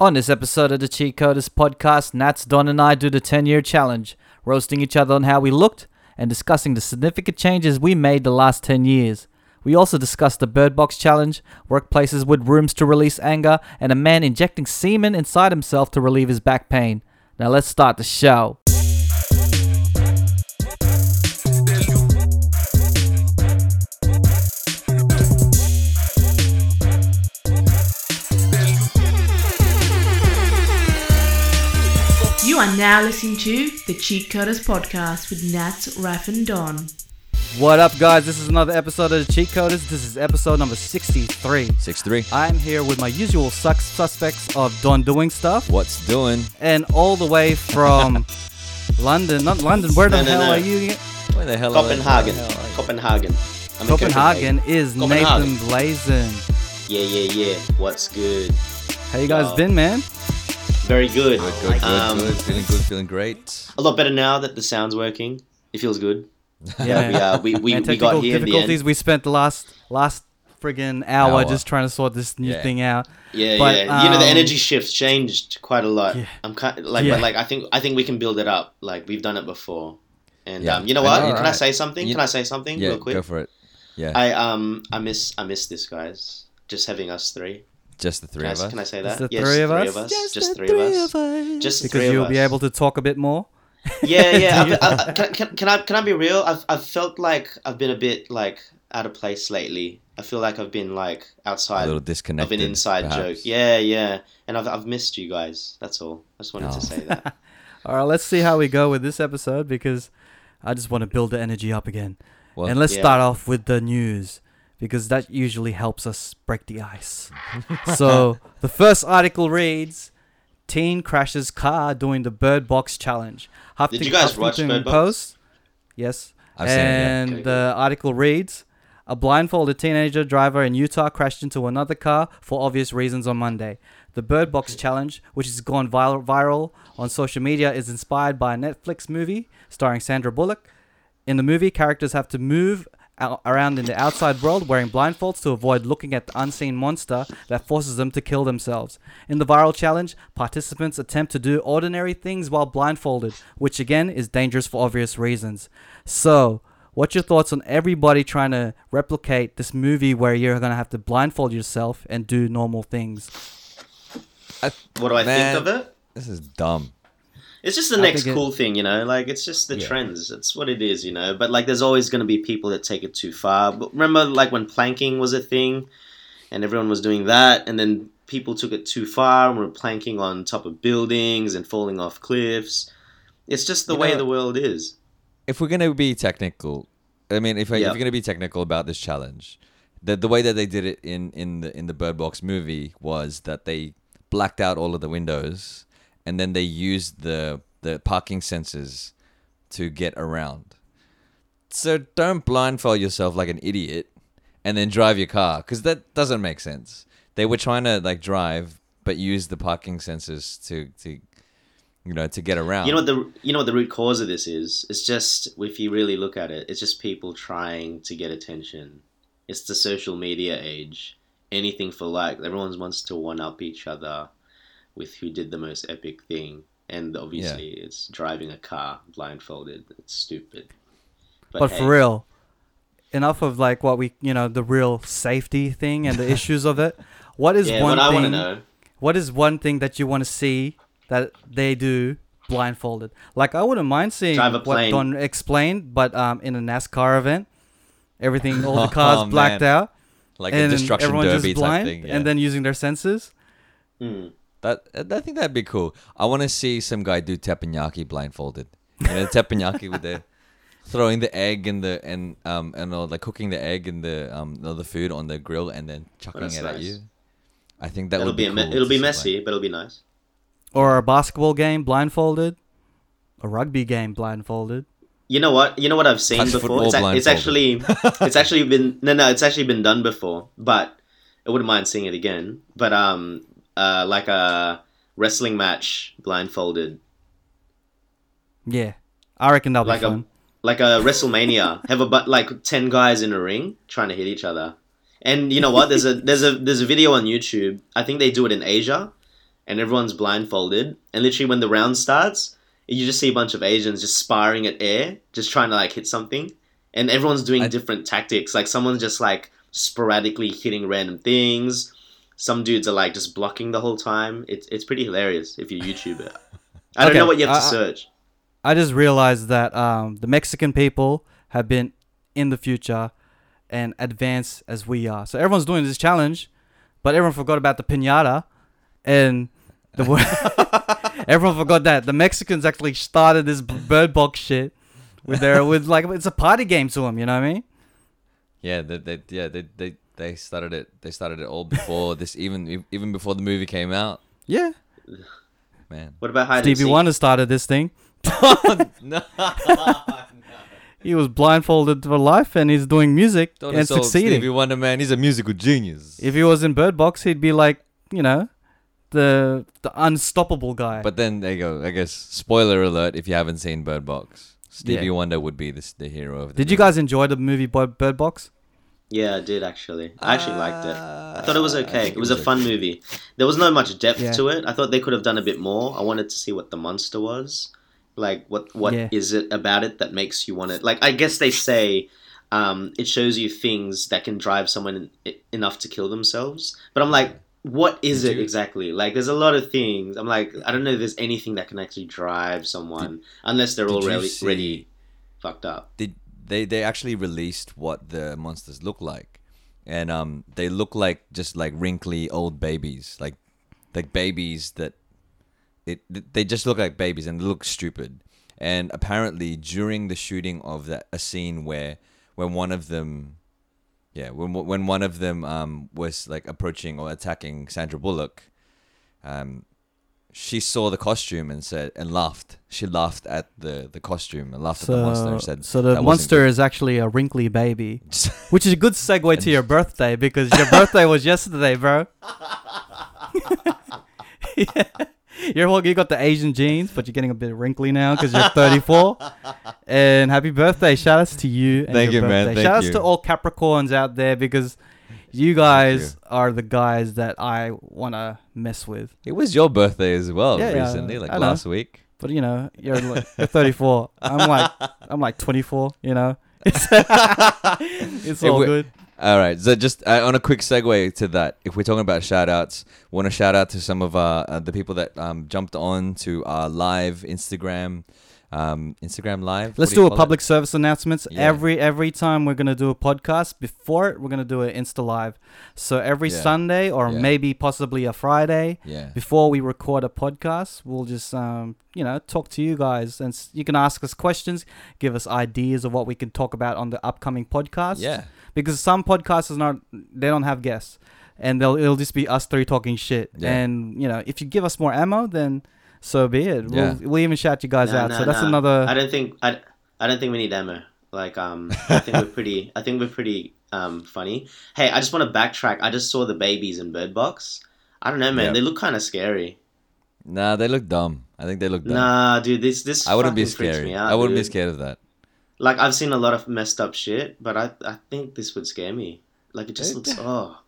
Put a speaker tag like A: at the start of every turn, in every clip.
A: On this episode of the Cheat Coders podcast, Nats, Don, and I do the 10 year challenge, roasting each other on how we looked and discussing the significant changes we made the last 10 years. We also discuss the Bird Box challenge, workplaces with rooms to release anger, and a man injecting semen inside himself to relieve his back pain. Now let's start the show.
B: Now listening to the Cheat Coders podcast with Nat, Raf, and Don.
A: What up, guys? This is another episode of the Cheat Coders. This is episode number 63.
C: 63.
A: I'm here with my usual sus- suspects of Don doing stuff,
C: What's doing?
A: and all the way from London. Not London, where the
D: No, no,
A: hell
D: no.
A: are you?
C: Where the hell? are they?
D: Copenhagen.
C: Where the hell are you?
D: Copenhagen. I'm in
A: Copenhagen is
D: Copenhagen.
A: Nathan Blazin.
D: Yeah, yeah, yeah. What's good?
A: How you guys
D: Yo.
A: been, man?
D: Very good.
C: Good, good, good,
D: Um,
C: good. Feeling good, feeling great.
D: A lot better now that the sound's working. It feels good.
A: Yeah,
D: we, uh, we, we,
A: Man,
D: we got here in the
A: difficulties.
D: end.
A: We spent the last last friggin' hour,
C: Hour.
A: just trying to sort this new
C: Yeah.
A: thing out.
D: Yeah,
A: but,
D: yeah. you know, the
A: um,
D: energy shifts changed quite a lot.
A: Yeah.
D: I'm kind like,
A: Yeah.
D: but like I think I think we can build it up. Like we've done it before. And
C: Yeah.
D: um, you know
C: I
D: what?
C: know,
D: Can I say something?
C: You-
D: Can I say something
C: Yeah,
D: real quick?
C: go for it. Yeah,
D: I um I miss I miss this guys. Just having us three.
C: Just the three
D: Can,
C: of
D: I,
C: us.
D: can I say
A: Just
D: that?
A: the
D: yes,
A: three of
D: three
A: us?
D: of us.
A: Just
D: Just
A: the
D: three
A: three
D: of us.
A: us.
D: Just the
A: Because
D: three of
A: you'll be
D: us.
A: able to talk a bit more.
D: Yeah, yeah. I've, I, I, can, can, can I can I be real? I've I've felt like I've been a bit like out of place lately. I feel like I've been like outside
C: A
D: outside
C: little
D: of
C: disconnected.
D: an inside
C: perhaps.
D: joke. Yeah, yeah. And I've I've missed you guys. That's all. I just wanted
C: Oh.
D: to say that.
A: All right, let's see how we go with this episode because I just want to build the energy up again.
C: Well,
A: and let's
D: Yeah.
A: start off with the news because that usually helps us break the ice. so the first article reads Teen crashes car during the Bird Box challenge.
D: Did you guys watch
A: Huffington
D: Bird Box?
A: Post. Yes.
C: I've seen it, yeah.
A: and
D: Okay,
A: the article reads A blindfolded teenager driver in Utah crashed into another car for obvious reasons on Monday. The Bird Box Challenge, which has gone viral, viral on social media, is inspired by a Netflix movie starring Sandra Bullock. In the movie, characters have to move out around in the outside world wearing blindfolds to avoid looking at the unseen monster that forces them to kill themselves. In the viral challenge, participants attempt to do ordinary things while blindfolded, which again is dangerous for obvious reasons. So, what's your thoughts on everybody trying to replicate this movie where you're going to have to blindfold yourself and do normal things?
C: I-
D: What do I
C: Man.
D: think of it?
C: this is dumb.
D: It's just the
A: I
D: next
A: think it-
D: cool thing, you know. Like it's just the
C: Yeah.
D: trends. It's what it is, you know. But like, there's always going to be people that take it too far. But remember, like when planking was a thing, and everyone was doing that, and then people took it too far and were planking on top of buildings and falling off cliffs. It's just the
C: You
D: way
C: know-
D: the world is.
C: If we're gonna be technical, I mean, if, I, if
D: Yeah.
C: you're gonna be technical about this challenge, the the way that they did it in in the in the Bird Box movie was that they blacked out all of the windows, and then they used the the parking sensors to get around. So don't blindfold yourself like an idiot, and then drive your car because that doesn't make sense. They were trying to like drive, but use the parking sensors to to you know to get around.
D: You know what the you know what the root cause of this is? It's just if you really look at it, it's just people trying to get attention. It's the social media age. Anything for like everyone wants to one up each other with who did the most epic thing. And obviously it's driving a car blindfolded. It's stupid.
A: But,
D: hey,
A: for real, enough of like what we, you know, the real safety thing and the issues of it. What is
D: Yeah,
A: one
D: what I
A: thing?
D: know.
A: What is one thing that you want to see that they do blindfolded? Like I wouldn't mind seeing
D: Drive a
A: what
D: plane.
A: Don explained, but um, in a NASCAR event, everything, all the cars
C: Oh,
A: blacked
C: man.
A: out,
C: like
A: and
C: a destruction
A: everyone
C: derby
A: just blind,
C: type thing. Yeah.
A: and then using their senses.
D: Hmm.
C: That I think that'd be cool. I want to see some guy do teppanyaki blindfolded. You know, teppanyaki with the throwing the egg and the and um and all, like cooking the egg and the um the food on the grill and then chucking
D: that's
C: it at you. I think that
D: It'll
C: would
D: be,
C: be,
D: a me- it'll be
C: see
D: messy, but it'll be nice.
A: Or a basketball game blindfolded, a rugby game blindfolded.
D: You know what? You know what I've seen
C: Touch
D: before. It's,
C: football
D: ac- it's actually, it's actually been no, no. It's actually been done before, but I wouldn't mind seeing it again. But um, uh, like a wrestling match blindfolded,
A: Yeah, I reckon that'll
D: like
A: be
D: a
A: fun.
D: like a WrestleMania. Have a but like ten guys in a ring trying to hit each other. And you know what? There's a there's a there's a video on YouTube. I think they do it in Asia, and everyone's blindfolded, and literally when the round starts, you just see a bunch of Asians just sparring at air, just trying to like hit something, and everyone's doing
C: I-
D: different tactics. Like someone's just like sporadically hitting random things. Some dudes are like just blocking the whole time. It's it's pretty hilarious if you YouTube it. I don't
A: Okay,
D: know what you have to
A: I- I-
D: search.
A: I just realized that um, the Mexican people have been in the future and advanced as we are. So everyone's doing this challenge, but everyone forgot about the pinata and the everyone forgot that the Mexicans actually started this bird box shit with their with like it's a party game to them. You know what I mean?
C: Yeah, they, they yeah they, they they started it. They started it all before this, even even before the movie came out.
A: Yeah.
C: Man,
D: What about hide and
A: Stevie
D: seek?
A: Wonder started this thing.
C: no,
A: He was blindfolded for life and he's doing music
C: don't
A: and
C: insult
A: succeeding.
C: Stevie Wonder, man. He's a musical genius.
A: If he was in Bird Box, he'd be like, you know, the the unstoppable guy.
C: But then there you go. I guess spoiler alert: if you haven't seen Bird Box, Stevie
A: Yeah.
C: Wonder would be the, the hero of the.
A: Did you guys enjoy the movie Bo- Bird Box?
D: Yeah, I did actually. I actually liked it. I thought it was
C: Uh,
D: okay.
C: think
D: It was a fun
C: okay.
D: movie. There was not much depth
A: Yeah.
D: to it. I thought they could have done a bit more. I wanted to see what the monster was. Like what what is
A: Yeah.
D: it about it that makes you want it? Like I guess they say um, it shows you things that can drive someone en- enough to kill themselves. But I'm like, what is it exactly? Like there's a lot of things. I'm like, I don't know if there's anything that can actually drive someone unless they're
C: Did
D: already
C: see-
D: fucked up.
C: Did they they actually released what the monsters look like, and um they look like just like wrinkly old babies, like like babies that it they just look like babies and look stupid. And apparently during the shooting of that a scene where when one of them yeah when when one of them um was like approaching or attacking Sandra Bullock um she saw the costume and said and laughed she laughed at the the costume and laughed at the monster and said
A: so the monster is actually a wrinkly baby, which is a good segue to your birthday because your birthday was yesterday, bro. yeah. You're you got the Asian genes, but you're getting a bit wrinkly now because you're 34. and happy birthday! Shout outs to you. And
C: Thank you, man. Thank
A: Shout outs
C: you.
A: to all Capricorns out there because you guys are the guys that I want to mess with.
C: It was your birthday as well
A: Yeah, yeah,
C: recently, like
A: I know.
C: last week.
A: But you know, you're, like, you're 34. I'm like I'm like 24. You know, it's, all good.
C: All right, so just uh, on a quick segue to that, if we're talking about shout outs, want to shout out to some of uh, uh, the people that um, jumped on to our live Instagram, um, Instagram live.
A: Let's
C: What
A: do a
C: call it?
A: public service announcements.
C: Yeah.
A: Every every time we're gonna do a podcast, before it, we're gonna do an Insta live. So every
C: Yeah.
A: Sunday or
C: Yeah.
A: maybe possibly a Friday
C: Yeah.
A: before we record a podcast, we'll just um you know talk to you guys and you can ask us questions, give us ideas of what we can talk about on the upcoming podcast.
C: Yeah.
A: because some podcasts is not they don't have guests and they'll it'll just be us three talking shit and you know if you give us more ammo then so be it
C: Yeah.
A: we'll, we'll even shout you guys
D: No,
A: out
D: no,
A: so that's
D: no.
A: another
D: I don't think I, I don't think we need ammo. Like um, I think we're pretty. I think we're pretty um funny. Hey, I just want to backtrack. I just saw the babies in Bird Box. I don't know, man.
C: Yeah.
D: They look kind of scary.
C: Nah, they look dumb. I think they look dumb.
D: Nah, dude, this this
C: I wouldn't be scared.
D: Me out,
C: I wouldn't be scared of that.
D: Like I've seen a lot of messed up shit, but I I think this would scare me. Like it just
C: It-
D: looks oh,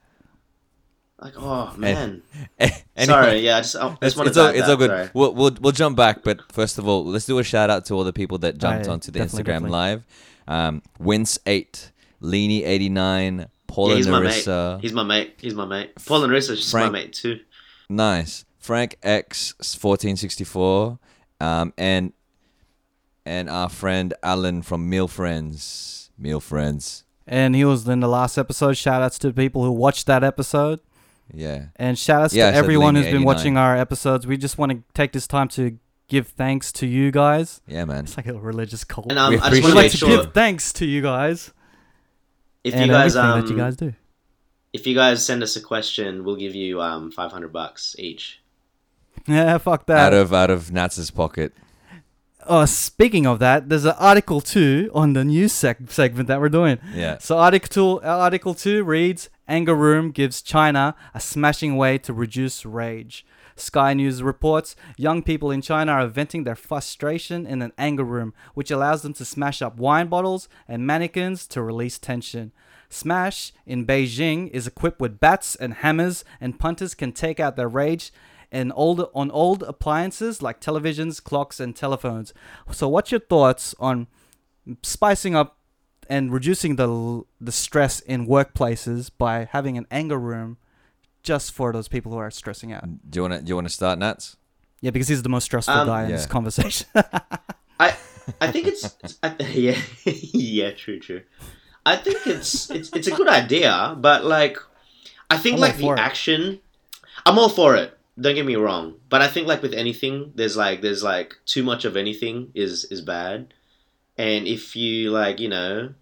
D: like oh man.
C: Anyway.
D: Sorry, yeah, I just I
C: It's,
D: just want
C: it's,
D: to.
C: all, it's all good.
D: Sorry.
C: We'll, we'll we'll jump back, but first of all, let's do a shout out to all the people that jumped
A: Aye,
C: onto the Instagram
A: definitely.
C: live. Um, Wince eight, Leany eighty nine, Paula
D: Yeah, he's my
C: Narissa,
D: mate. He's my mate. He's my mate. Paul and Rissa is just my
C: Frank-
D: mate too.
C: nice. Frank X fourteen sixty four, um, and and our friend Alan from Meal Friends. Meal Friends.
A: and he was in the last episode shout outs to the people who watched that episode
C: Yeah.
A: and shout outs
C: Yeah,
A: to everyone who's been watching our episodes we just want to take this time to give thanks to you guys
C: Yeah, man.
A: it's like a religious cult
D: And um,
C: We
D: I just want to make sure
A: give thanks to you guys
D: if
A: and
D: you guys um
A: that you guys do
D: if you guys send us a question, we'll give you um 500 bucks each.
A: yeah fuck that
C: Out of out of Nats's pocket.
A: Oh, speaking of that, there's an article two on the news seg- segment that we're doing.
C: Yeah.
A: So article two, uh, article two reads: Anger Room gives China a smashing way to reduce rage. Sky News reports young people in China are venting their frustration in an anger room, which allows them to smash up wine bottles and mannequins to release tension. Smash in Beijing is equipped with bats and hammers, and punters can take out their rage and old on old appliances like televisions, clocks, and telephones. So, what's your thoughts on spicing up and reducing the the stress in workplaces by having an anger room just for those people who are stressing out?
C: Do you want to do you want to start, Nats?
A: Yeah, because he's the most stressful
D: Um,
A: guy in this conversation.
D: I I think it's, it's I, yeah yeah true true. I think it's it's it's a good idea, but like I think
A: I'm
D: like the
A: it.
D: action. I'm all for it. Don't get me wrong, but I think like with anything, there's like there's like too much of anything is is bad, and if you like you know,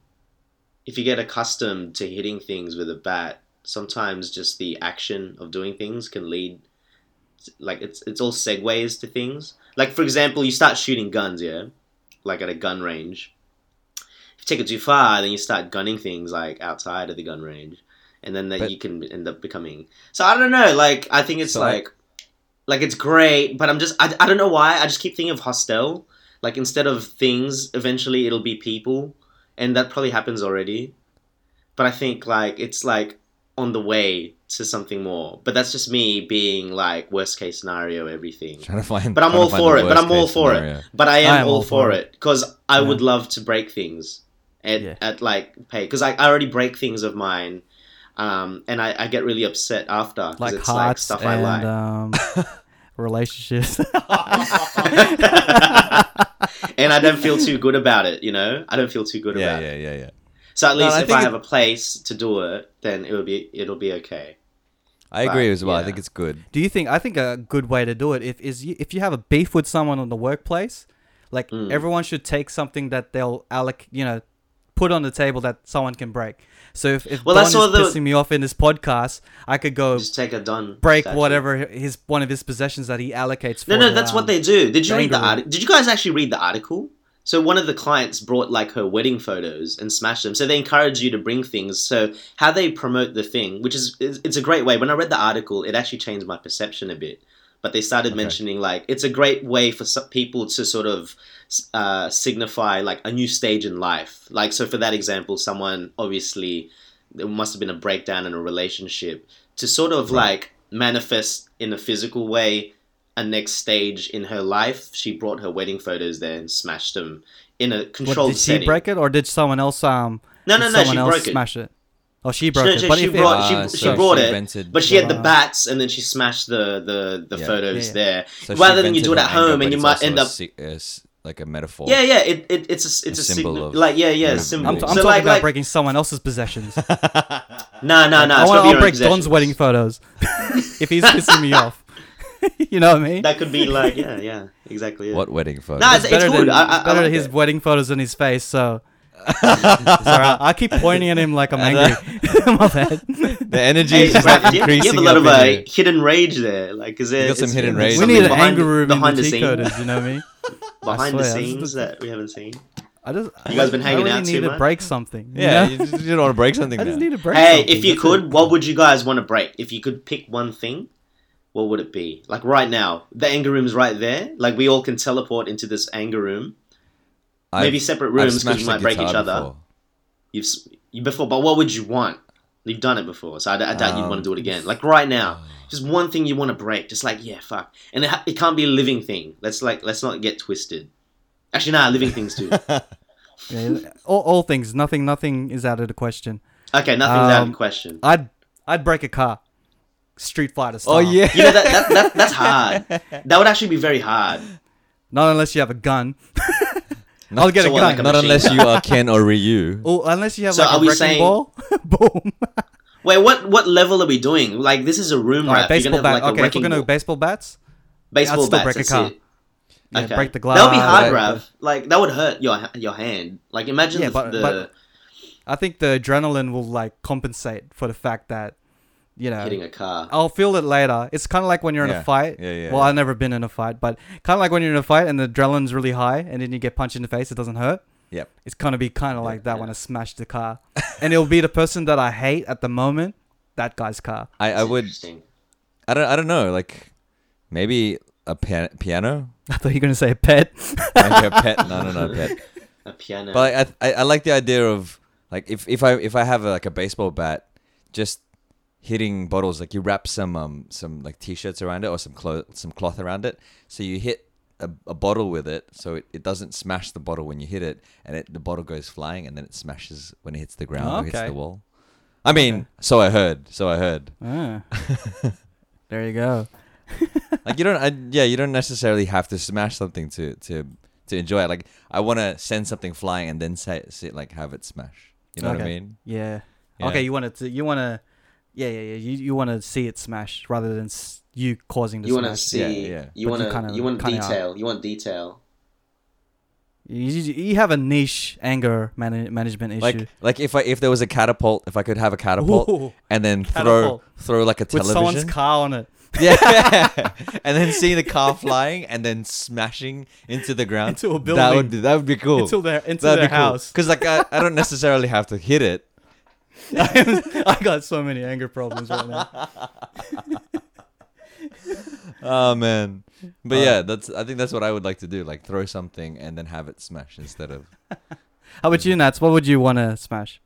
D: if you get accustomed to hitting things with a bat, sometimes just the action of doing things can lead like it's it's all segues to things. Like for example, you start shooting guns, yeah, like at a gun range. If you take it too far, then you start gunning things like outside of the gun range, and then that you can end up becoming. So I don't know. Like I think it's
C: So I-
D: like, like it's great, but I'm just I, I don't know why I just keep thinking of hostel. Like instead of things, eventually it'll be people, and that probably happens already. But I think like it's like on the way to something more. But that's just me being like worst case scenario everything.
C: Trying to find.
D: But I'm all for it. But I'm all for
C: scenario.
D: it. But I
A: I
D: am
A: am
D: all
A: all
D: for it because I
A: Yeah.
D: would love to break things at,
A: Yeah.
D: at like pay because I, I already break things of mine, um, and I, I get really upset after
A: like
D: it's like stuff I
A: and
D: like.
A: um, relationships.
D: and I don't feel too good about it. You know, I don't feel too good
C: Yeah,
D: about
C: yeah,
D: it.
C: yeah, yeah. yeah.
D: So at
C: No,
D: least
C: I
D: if
C: think
D: I
C: it-
D: have a place to do it, then it'll be it'll be okay.
C: I agree
D: But,
C: as well. I think it's good.
A: Do you think? I think a good way to do it if is you, if you have a beef with someone in the workplace, like
D: Mm.
A: everyone should take something that they'll alloc, you know, put on the table that someone can break. So if if
D: Well,
A: Don is
D: the-
A: pissing me off in this podcast, I could go
D: Just take a done
A: break
D: statue.
A: whatever his one of his possessions that he allocates. For
D: No, no, that's what they do. Did you read the article? Did you guys actually read the article? So one of the clients brought like her wedding photos and smashed them. So they encourage you to bring things. So how they promote the thing, which is it's it's a great way. When I read the article, it actually changed my perception a bit. But they started
C: Okay.
D: mentioning like it's a great way for some people to sort of uh, signify like a new stage in life. Like so, for that example, someone obviously there must have been a breakdown in a relationship to sort of
C: Right.
D: like manifest in a physical way a next stage in her life. She brought her wedding photos there and smashed them in a
A: What,
D: controlled
A: did she break it or did someone else um?
D: no, no, no. She broke it.
A: smash it. Oh, she broke
D: No,
A: it.
D: she-
A: But
D: she
A: if it-
D: brought- she-
C: Ah,
D: she
C: so
D: brought it,
C: invented-
D: But she had the bats, and then she smashed the the, the
C: Yeah.
D: photos
A: Yeah, yeah.
D: there.
C: So
D: Rather than you do it at home, and you might end up.
C: si- a s- like a metaphor.
D: Yeah, yeah. It, it it's a it's a,
C: symbol
D: signal.
C: of-
D: Like yeah, yeah,
C: Yeah.
D: symbol.
A: I'm, t- I'm
D: so
A: talking
D: like
A: about
D: like
A: breaking someone else's possessions.
D: no no no.
A: I want
D: gotta be
A: break Don's wedding photos if he's pissing me off. you know what I mean?
D: That could be like yeah yeah exactly. Yeah.
C: What wedding photos?
D: No, it's, it's
A: better
D: good.
A: than,
D: I, I,
A: it's better
D: I like
A: his
D: it.
A: wedding photos on his face. So It's alright. I keep pointing at him like I'm angry. My bad.
C: the energy
D: Hey,
C: is just
D: Brad,
C: like
D: you, have, you have a lot of
C: in
D: uh, hidden rage there. Like, is there
C: You got some hidden rage.
A: we need an anger room in
D: behind
A: the
D: the scenes.
A: You know what I mean?
D: Behind the
A: swear, I just-
D: scenes that we haven't seen.
A: I just
D: You guys been
A: I
D: hanging
A: really
D: out
A: need
D: too
A: to
D: much?
A: break something. you
C: Yeah, you just, you don't want to break something
A: I just need to break.
D: Hey,
A: something,
D: if you could,
A: it.
D: what would you guys want to break? If you could pick one thing, what would it be? Like right now, the anger room's right there. Like we all can teleport into this anger room.
C: I've-
D: Maybe separate rooms because
C: smashed
D: we might break each other.
C: before.
D: You've you before, but what would you want? You've done it before, so I doubt you'd
C: Um,
D: want to do it again. Like right now, just one thing you want to break. Just like yeah, fuck, and it, ha- it can't be a living thing. Let's like let's not get twisted. Actually, nah, living things too.
A: Yeah, all, all things, nothing, nothing is out of the question.
D: Okay, nothing's out of
A: Um,
D: the question.
A: I'd I'd break a car, Street Fighter style.
C: Oh yeah.
D: You know that, that, that that's hard. That would actually be very hard.
A: Not unless you have a gun.
C: Not-
A: I'll get
D: So
A: a
D: what,
A: gun.
D: like a
C: Not unless
D: gun?
C: you are Ken or Ryu.
A: Oh, unless you have
D: So
A: like a
D: we
A: wrecking
D: saying-
A: ball. Boom.
D: Wait, what what level are we doing? Like this is a room
A: All right,
D: wrap.
A: Baseball
D: gonna
A: bat.
D: like
A: okay, if we're gonna
D: ball.
A: do baseball bats,
D: baseball
A: I'd still
D: bats.
A: break a car.
D: it.
A: yeah,
D: Okay.
A: break the glass.
D: That would be hard,
A: break
D: Raf.
A: the-
D: Like that would hurt your your hand. Like imagine
A: Yeah,
D: the,
A: but-
D: the
A: but- I think the adrenaline will like compensate for the fact that, you know,
D: hitting a car.
A: I'll feel it later. It's kind of like when you're in
C: Yeah.
A: a fight.
C: Yeah, yeah,
A: Well,
C: yeah.
A: I've never been in a fight, but kind of like when you're in a fight and the adrenaline's really high, and then you get punched in the face, it doesn't hurt.
C: Yep.
A: It's gonna be kind of like that
D: yeah.
A: when I smash the car, and it'll be the person that I hate at the moment. That guy's car.
C: I, I
D: That's
C: would.
D: interesting.
C: I don't. I don't know. Like maybe a pia- piano.
A: I thought you were gonna say a pet.
C: Like a pet. No, no, no, pet.
D: a piano.
C: But I, I, I like the idea of like if, if I if I have a, like a baseball bat, just hitting bottles. Like you wrap some um some like t-shirts around it or some cloth some cloth around it. So you hit a, a bottle with it, so it, it doesn't smash the bottle when you hit it, and it the bottle goes flying, and then it smashes when it hits the ground or hits
A: Okay.
C: the wall. I mean,
A: Okay.
C: so I heard. So I heard.
A: Ah. there you go.
C: like you don't I, yeah you don't necessarily have to smash something to to to enjoy it like i want to send something flying and then say, say like have it smash you know what i
A: Okay.
C: mean
A: Yeah.
C: Yeah.
A: Okay, you want to you want to yeah, yeah, yeah. You you want to see it smash rather than s- you causing the
D: You want to
A: smash.
D: see.
C: Yeah, yeah.
D: You want to.
A: kinda-
D: You want
A: kinda
D: detail. You want detail.
A: You, you you have a niche anger man- management issue.
C: like like if i if there was a catapult if i could have a catapult
A: Ooh,
C: and then
A: Catapult.
C: throw throw like a television
A: with someone's car on it.
C: yeah and then seeing the car flying and then smashing into the ground
A: Into a building.
C: that
A: building.
C: would that would be cool
A: Into their into
C: That'd
A: their
C: be cool.
A: house.
C: Cause like I, I don't necessarily have to hit it.
A: I got so many anger problems right now.
C: Oh man. But
A: Uh,
C: yeah, that's I think that's what I would like to do. Like throw something and then have it smash instead of
A: How about you, Nats? What would you want to smash?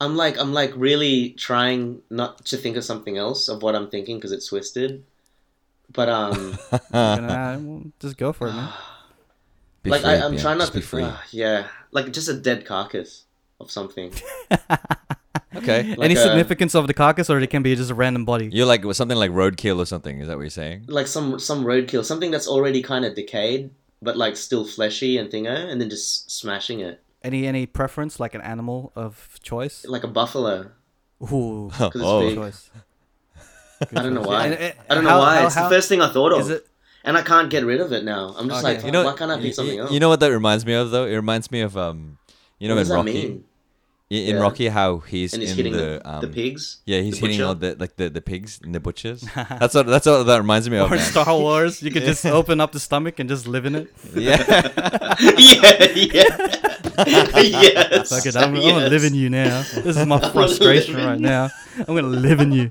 D: I'm like I'm like really trying not to think of something else of what I'm thinking because it's twisted. But um,
A: gonna, just go for it, man.
C: be
D: like
C: free,
D: I, I'm
C: yeah,
D: trying not
C: just be free.
D: uh, yeah, like just a dead carcass of something.
C: Okay.
D: like
A: Any
D: a-
A: significance of the carcass, or it can be just a random body?
C: You're like with something like roadkill or something, is that what you're saying?
D: like some some roadkill, something that's already kind of decayed, but like still fleshy and thingo, and then just smashing it
A: Any any preference, like an animal of choice?
D: like a buffalo.
A: Ooh,
D: it's
C: oh.
D: big.
A: choice.
D: I don't know why.
A: And,
D: I don't know
A: how-
D: why.
A: how-
D: it's
A: how-
D: the first thing I thought of,
A: Is it?
D: and I can't get rid of it now. I'm just
A: Okay.
D: like,
C: You know,
D: why can't I pick something
C: you-
D: else?
C: you know what that reminds me of though? It reminds me of um, you know
D: what
C: in
D: does that
C: Rocky,
D: mean?
C: In, in
D: Yeah.
C: Rocky how he's
D: he's
C: in
D: hitting
C: the,
D: the,
C: um,
D: the pigs.
C: Yeah, he's
D: the
C: hitting all the like the, the pigs and the butchers. that's what that's what that reminds me of.
A: Or
C: man.
A: Star Wars, you could just open up the stomach and just live in it.
C: yeah.
D: yeah, yeah, yes.
A: Fuck it, I'm, I'm gonna live in you now. This is my frustration right now. I'm gonna live in you.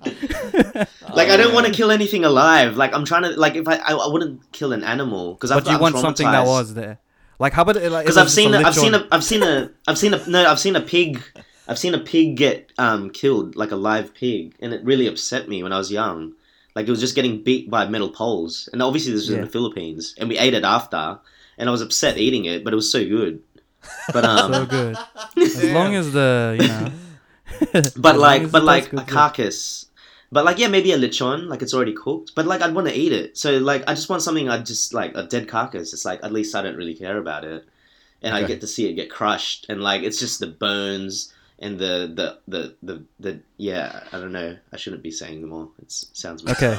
D: Like I don't want to kill anything alive. Like I'm trying to like if I I, I wouldn't kill an animal because
A: But you want something that was there. Like how about it? Like,
D: because
A: it
D: I've
A: was just
D: seen a, I've seen a I've seen a I've seen a no I've seen a pig I've seen a pig get um killed like a live pig and it really upset me when I was young. Like it was just getting beat by metal poles and obviously this was in the Philippines and we ate it after and I was upset eating it but it was so good. But um
A: so good. As long as the you know.
D: but like but like a
A: good.
D: carcass but like yeah maybe a lechon like it's already cooked but like i'd want to eat it. So like i just want something i'd just like a dead carcass. It's like at least i don't really care about it. And i get to see it get crushed. And like it's just the bones and the the the the, the yeah i don't know. I shouldn't be saying more it sounds
A: Okay.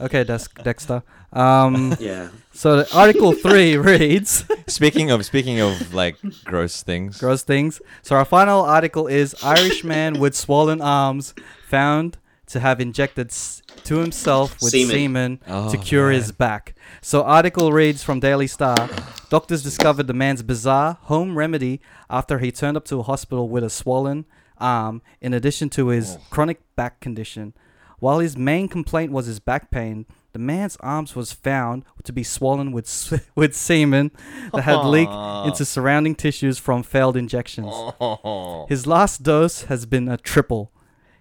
A: Okay, Des- Dexter. Um,
D: yeah.
A: so Article three reads
C: Speaking of speaking of like gross things.
A: gross things. So our final article is Irish man with swollen arms found to have injected s- to himself with semen,
D: Semen.
C: Oh,
A: to cure his back. So article reads from Daily Star. Doctors discovered the man's bizarre home remedy after he turned up to a hospital with a swollen arm in addition to his
C: Oh.
A: chronic back condition. While his main complaint was his back pain, the man's arms was found to be swollen with s- with semen that had leaked into surrounding tissues from failed injections.
C: Oh.
A: His last dose has been a triple.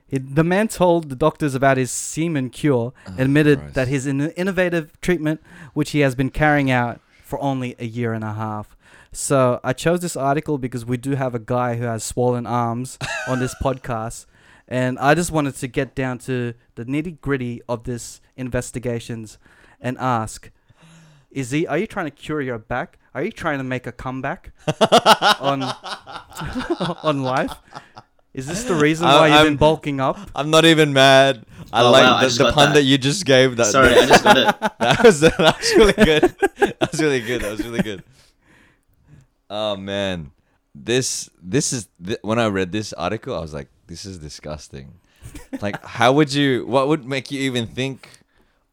A: He, the man told the doctors about his semen cure, oh, admitted
C: Christ.
A: that his in- innovative treatment, which he has been carrying out for only a year and a half. So I chose this article because we do have a guy who has swollen arms on this podcast, and I just wanted to get down to the nitty gritty of this investigations and ask: Is he? Are you trying to cure your back? Are you trying to make a comeback on on life? Is this the reason
C: I-
A: why you've
C: I'm-
A: been bulking up?
C: I'm not even mad. I
D: Oh,
C: like
D: wow, I
C: the,
D: just
C: the
D: got
C: pun
D: that.
C: that. you just gave. That,
D: sorry i just got it
C: that was that was really good. That was really good. That was really good. Oh man, this this is th- when I read this article, I was like, this is disgusting. Like, how would you? What would make you even think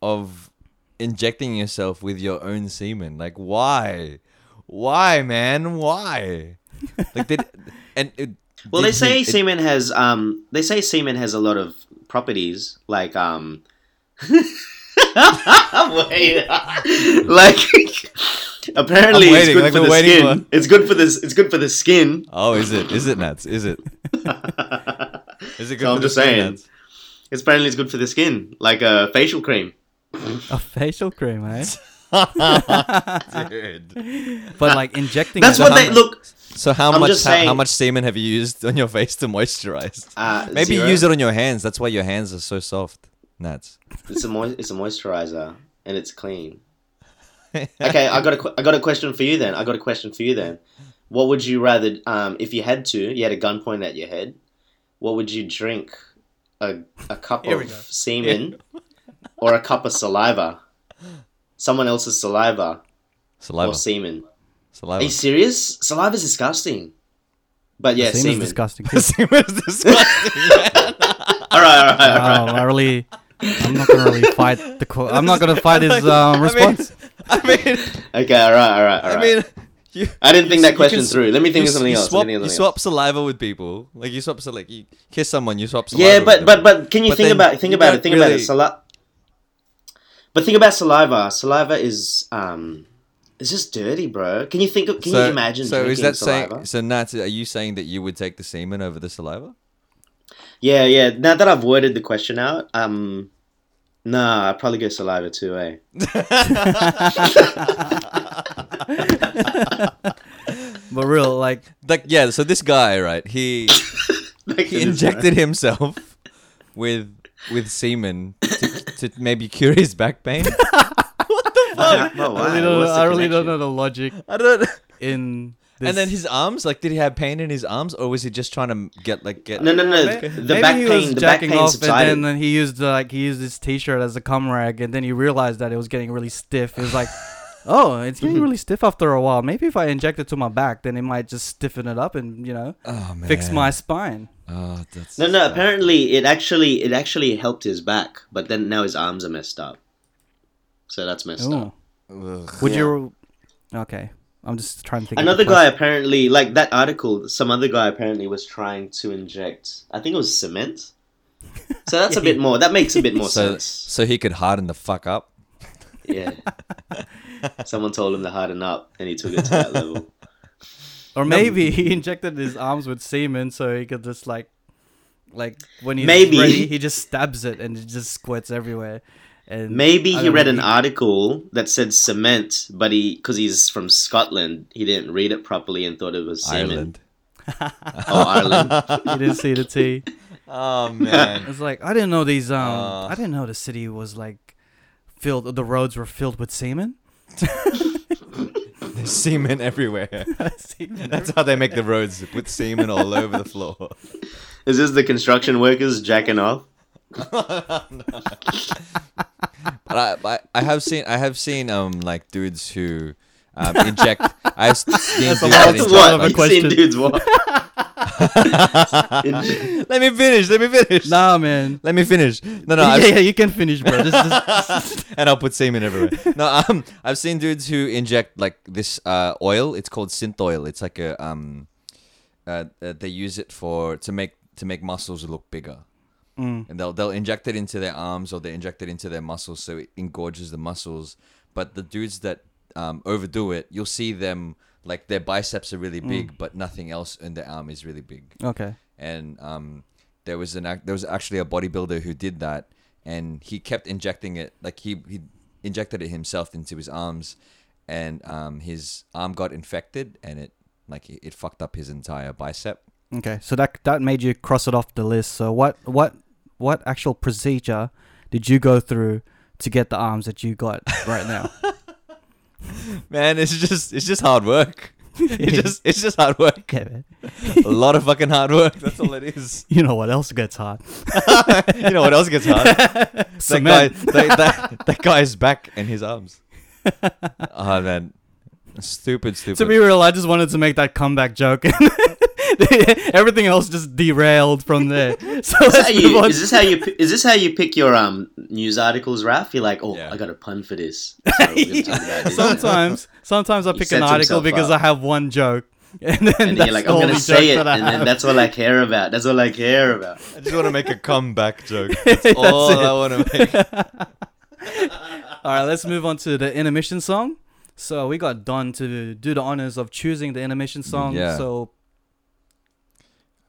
C: of injecting yourself with your own semen? Like, why? Why, man? Why? Like, did and it,
D: Well,
C: did
D: they say
C: he-
D: semen has um they say semen has a lot of properties like um wait like apparently it's good
C: like
D: for the skin. It's good for this. It's good for the skin.
C: Oh, is it? Is it nuts? Is it? Is it good?
D: So I'm
C: the
D: just
C: skin,
D: saying. It's apparently it's good for the skin, like a facial cream.
A: A facial cream, eh?
C: Dude.
A: But like injecting.
D: That's what they look.
C: So how
D: I'm
C: much
D: just
C: how, how much semen have you used on your face to moisturize?
D: Uh,
C: Maybe
D: zero.
C: use it on your hands. That's why your hands are so soft. Nats.
D: It's a moi- it's a moisturizer and it's clean. Okay, I got a qu- I got a question for you then. I got a question for you then. What would you rather um if you had to, you had a gun pointed at your head, what would you drink? A a cup of
A: go.
D: semen or a cup of saliva? Someone else's saliva
C: Saliva.
D: or semen. Are
C: Saliva.
D: you serious? Saliva's disgusting. But yeah,
A: Semen is disgusting. too.
C: Semen is disgusting.
D: All right, all right, all right.
A: Wow, I really, I'm not gonna really fight the. Co- I'm not gonna fight his um, response.
C: I mean,
D: Okay, all right, all right, all right.
C: I mean, you.
D: I didn't think
C: you-
D: that question
C: can
D: through. Let me think
C: you
D: of something
C: s-
D: else.
C: You swap,
D: Let me think
C: you swap
D: else.
C: saliva with people. Like you swap, so like you kiss someone, you swap saliva.
D: Yeah, but
C: them.
D: but but can you
C: But
D: think
C: then
D: about think about it?
C: don't
D: Think about it.
C: really-
D: Sali- but think about saliva. Saliva is um, it's just dirty, bro. Can you think? Of, can
C: so,
D: you imagine
C: So
D: drinking
C: is that
D: saliva?
C: saying? So Nats, are you saying that you would take the semen over the saliva?
D: Yeah, yeah. Now that I've worded the question out, um, nah, I'd probably go saliva too, eh?
A: But real, like,
C: Like yeah. So this guy, right? He he
D: this,
C: injected himself with with semen to, to maybe cure his back pain.
D: bro. Oh,
A: I really, don't, I really don't know the logic
C: I don't.
A: in. This.
C: And then his arms, like, did he have pain in his arms, or was he just trying to get like get?
D: No, no, no.
A: May-
D: The
A: maybe
D: back
A: he
D: pain.
A: was
D: The back
A: jacking
D: pain
A: off,
D: subsided.
A: and then he used uh, like he used his t-shirt as a cum rag, and then he realized that it was getting really stiff. He was like, "Oh, it's getting really stiff after a while. Maybe if I inject it to my back, then it might just stiffen it up and you know
C: Oh man.
A: fix my spine."
C: Oh, that's.
D: No, no. Apparently, it actually it actually helped his back, but then now his arms are messed up. So that's messed
A: Ooh.
D: up.
C: Ugh.
A: Would
D: Yeah.
A: you? Okay, I'm just trying to think.
D: Another
A: the
D: guy
A: question.
D: apparently, like that article, some other guy apparently was trying to inject. I think it was cement. So that's a bit more. That makes a bit more
C: So,
D: sense.
C: so he could harden the fuck up.
D: Yeah. Someone told him to harden up, and he took it to that level.
A: Or maybe he injected his arms with semen so he could just like, like when he's
D: Maybe.
A: ready, he just stabs it and it just squirts everywhere. And
D: Maybe he read
A: know,
D: an
A: he-
D: article that said cement, but he, because he's from Scotland, he didn't read it properly and thought it was semen.
C: Ireland.
D: Oh, Ireland.
A: He didn't see the T.
C: Oh man.
A: It's like I didn't know these. Um,
C: Uh.
A: I didn't know the city was like filled. The roads were filled with semen.
C: There's semen everywhere.
A: Semen.
C: That's how they make the roads with semen all over the floor.
D: Is this the construction workers jacking off?
C: But I, I, I have seen I have seen um like dudes who um, inject. I've seen dudes
A: a
C: that
A: lot
C: inject.
D: What?
A: a
D: You seen dudes what?
C: let me finish. Let me finish.
A: Nah, man.
C: Let me finish. No, no.
A: yeah,
C: I've,
A: yeah, you can finish, bro. Just, just,
C: and I'll put semen everywhere. No, um, I've seen dudes who inject like this uh oil. It's called synthol. It's like a um, uh, uh, they use it for to make to make muscles look bigger.
A: Mm.
C: and they'll they'll inject it into their arms or they inject it into their muscles so it engorges the muscles. But the dudes that um, overdo it, you'll see them like their biceps are really big, but nothing else in their arm is really big.
A: okay.
C: And um, there was an there was actually a bodybuilder who did that, and he kept injecting it like he he injected it himself into his arms, and um, his arm got infected, and it like it, it fucked up his entire bicep.
A: Okay. So that that made you cross it off the list. So what what what actual procedure did you go through to get the arms that you got right now?
C: Man, it's just it's just hard work. It's just it's just hard work.
A: yeah, man.
C: a lot of fucking hard work. That's all it is.
A: You know what else gets hard?
C: you know what else gets hard? that guy, that, that, that guy's back and his arms. Oh man, stupid, stupid.
A: To be real, I just wanted to make that comeback joke. Everything else just derailed from there. So
D: Is,
A: let's
D: how you, is this how you is this how you pick your um news articles, Raf? You're like, oh,
C: Yeah.
D: I got a pun for this. So we're gonna talk about this.
A: sometimes, sometimes I pick an article because
D: up.
A: I have one joke, and then,
D: and then
A: that's
D: you're like, I'm gonna say it,
A: that I
D: and then that's all I care about. That's all I care about.
C: I just want to make a comeback joke. That's,
A: That's
C: all
A: it.
C: I want to make.
A: All right, let's move on to the intermission song. So we got Don to do the honors of choosing the intermission song.
C: Yeah.
A: So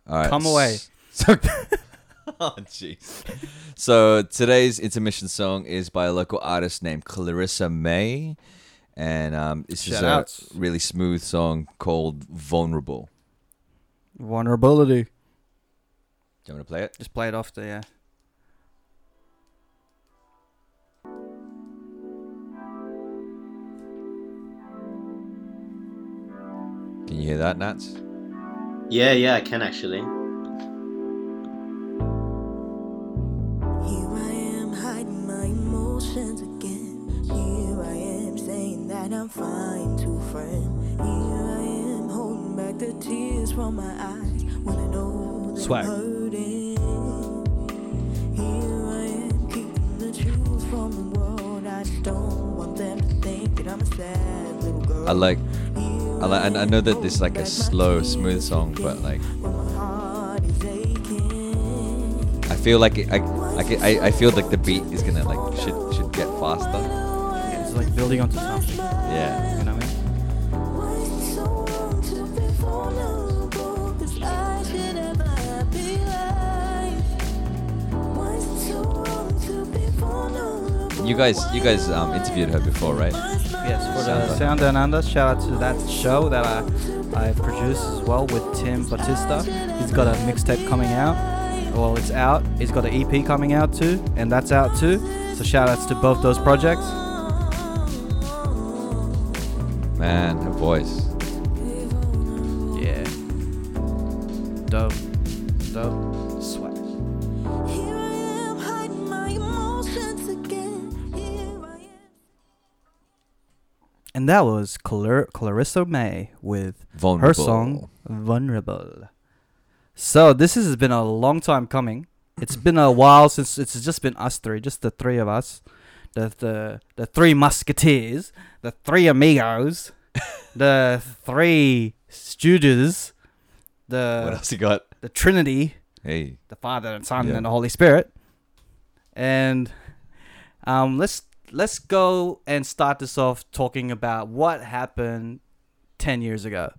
C: All right.
A: Come away.
C: So, oh jeez. So today's intermission song is by a local artist named Clarissa Mae, and um, this is
A: Shout
C: a
A: outs.
C: really smooth song called "Vulnerable."
A: Vulnerability.
C: Do you want me to play it?
A: Just play it off the yeah.
C: Can you hear that, Nats?
D: Yeah, yeah, I can actually.
E: Here I am hiding my emotions again. Here I am saying that I'm fine to friend. Here I am holding back the tears from my eyes when I know that
A: Swag.
E: Hurting. Here I am keeping the truth from the world. I just don't want them to think that I'm a sad little girl.
C: I like, I like, and I know that this is like a slow, smooth song, but like,
E: When my heart is aching.
C: I feel like it, I, I, can- I, I feel like the beat is gonna like should should get faster.
A: It's like building onto something.
C: Yeah.
A: You know what I mean?
E: Why is it so wrong to be vulnerable? 'Cause I should never be right. Why is it so wrong to be vulnerable?
C: You guys, you guys um, interviewed her before, right?
A: Yes, for the Sound Down Under, shout out to that show that I, I produce as well with Tim Batista. He's got a mixtape coming out. Well, it's out. He's got an EP coming out too, and that's out too. So shout outs to both those projects.
C: Man, her voice.
A: Yeah. Dope. Dope. And that was Clar- Clarissa Mae with
C: Vulnerable.
A: her song Vulnerable. So this has been a long time coming. It's been a while since it's just been us three, just the three of us. The the the three musketeers, the three amigos, the three stooges,
C: What
A: the
C: else you got?
A: the Trinity,
C: Hey.
A: the Father and Son
C: Yeah.
A: and the Holy Spirit. And um, let's let's go and start this off talking about what happened ten years ago.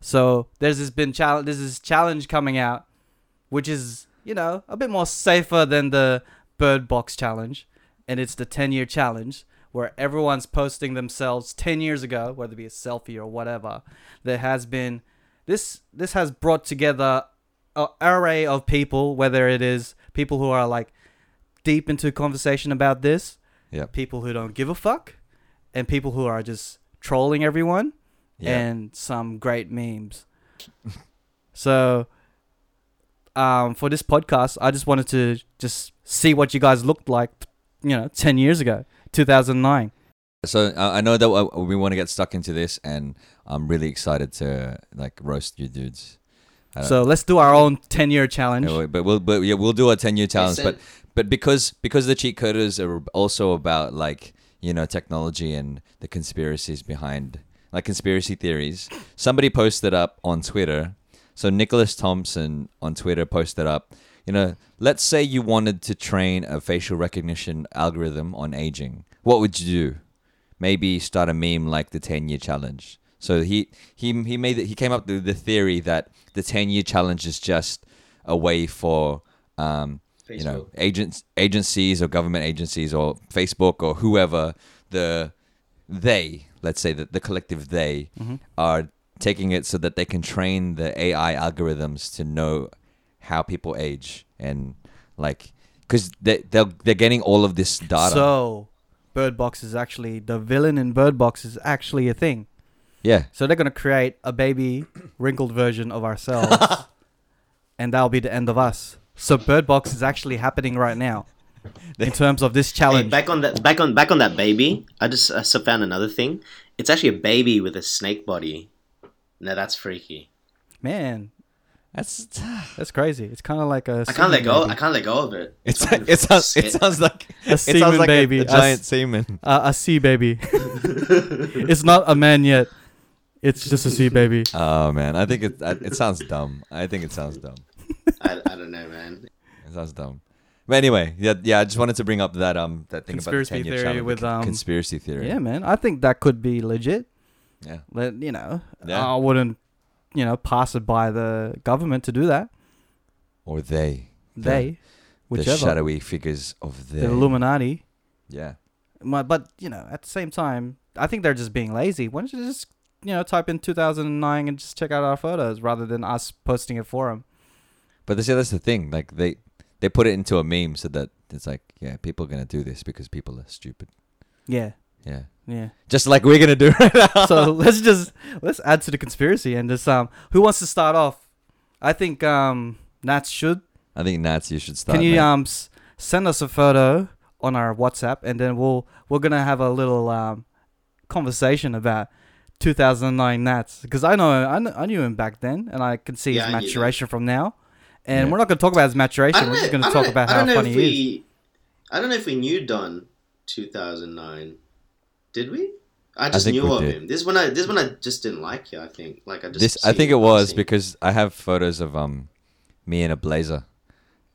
A: So there's this been challenge. This challenge coming out, which is you know a bit more safer than the Bird Box challenge, and it's the ten year challenge where everyone's posting themselves ten years ago, whether it be a selfie or whatever. There has been this this has brought together a array of people, whether it is people who are like deep into conversation about this,
C: Yeah.
A: people who don't give a fuck, and people who are just trolling everyone,
C: Yeah.
A: and some great memes. so, um, for this podcast, I just wanted to just see what you guys looked like, you know, ten years ago, two thousand nine.
C: So uh, I know that uh, we want to get stuck into this, and I'm really excited to like roast you dudes. I don't-
A: So let's do our own ten year challenge.
C: Yeah, but we'll but yeah we'll do a ten year challenge. But but because because the cheat coders are also about like you know technology and the conspiracies behind like conspiracy theories. Somebody posted up on Twitter. So Nicholas Thompson on Twitter posted up. You know, let's say you wanted to train a facial recognition algorithm on aging. What would you do? Maybe start a meme like the 10 year challenge. So he he he made it, he came up with the theory that the 10 year challenge is just a way for um, you know agents agencies or government agencies or Facebook or whoever the they let's say that the collective they
A: Mm-hmm.
C: are taking it so that they can train the AI algorithms to know how people age and like because they they're, they're getting all of this data.
A: So, Bird Box is actually the villain in Bird Box is actually a thing.
C: Yeah,
A: So they're gonna create a baby wrinkled version of ourselves, and that'll be the end of us. So Bird Box is actually happening right now, in terms of this
D: Hey,
A: challenge.
D: back on that, back on back on that baby. I just I so found another thing. It's actually a baby with a snake body. Now that's freaky.
A: Man,
C: that's
A: that's crazy. It's kind of like a.
D: I can't let go.
A: baby.
D: I can't let go of it.
C: it's
D: fucking
C: it sounds it sounds like
A: A
C: it
A: semen
C: sounds like
A: baby.
C: a,
A: A
C: giant
A: s-
C: semen.
A: Uh, a sea baby. it's not a man yet. It's just a sea baby.
C: Oh man, I think it it sounds dumb. I think it sounds dumb.
D: I, I don't know, man.
C: It sounds dumb. But anyway, yeah, yeah. I just wanted to bring up that um that thing
A: Conspiracy
C: about the 10 year
A: theory
C: challenge,
A: with,
C: the
A: um,
C: conspiracy theory.
A: Yeah, man. I think that could be legit.
C: yeah.
A: But you know,
C: Yeah.
A: I wouldn't, you know, pass it by the government to do that.
C: Or they
A: they,
C: the
A: whichever,
C: shadowy figures of the
A: the Illuminati.
C: Yeah.
A: My- But you know, at the same time, I think they're just being lazy. Why don't you just you know type in 2009 and just check out our photos rather than us posting it for them?
C: But they see, that's the thing. Like they they put it into a meme so that it's like, yeah, people are gonna do this because people are stupid.
A: Yeah,
C: Yeah.
A: yeah.
C: Just like we're gonna do right now.
A: so let's just let's add to the conspiracy and just um, who wants to start off? I think um, Nats should.
C: I think Nats, you should start.
A: Can you um s- send us a photo on our WhatsApp and then we'll we're gonna have a little um conversation about 2009 Nats because I know I, kn- I knew him back then and I can see
D: Yeah,
A: his
D: I
A: maturation from now. And
C: Yeah.
A: we're not gonna talk about his maturation. We're
D: know,
A: just gonna talk
D: know-
A: about how funny
D: if
A: he is.
D: I don't know if we knew Don 2009. Did we? I just
C: think
D: knew of
C: did.
D: him. This one I this one I just didn't like you. I think like I just.
C: This I think it was
D: passing.
C: because I have photos of um me in a blazer.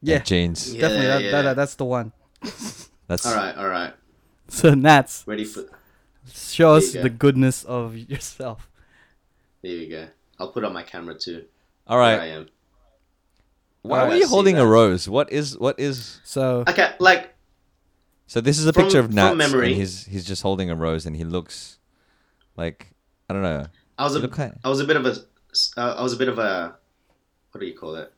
A: Yeah.
C: And jeans.
D: Yeah,
A: Definitely, that,
D: yeah.
A: that, that's the one.
C: That's
D: All right, all right.
A: So Nats,
D: Ready for?
A: Show us
D: you
A: the goodness of yourself.
D: There you go. I'll put on my camera too.
C: All right.
D: There I am.
C: Why
A: Alright,
C: were you
D: see
C: holding a rose? What is what is
A: So
D: Okay, like
C: So this is a
D: From-
C: picture of
D: from
C: Nats
D: memory-
C: and he's he's just holding a rose and he looks like I don't know.
D: I was a
C: look kind
D: I was a bit of a uh, I was a bit of a what do you call it?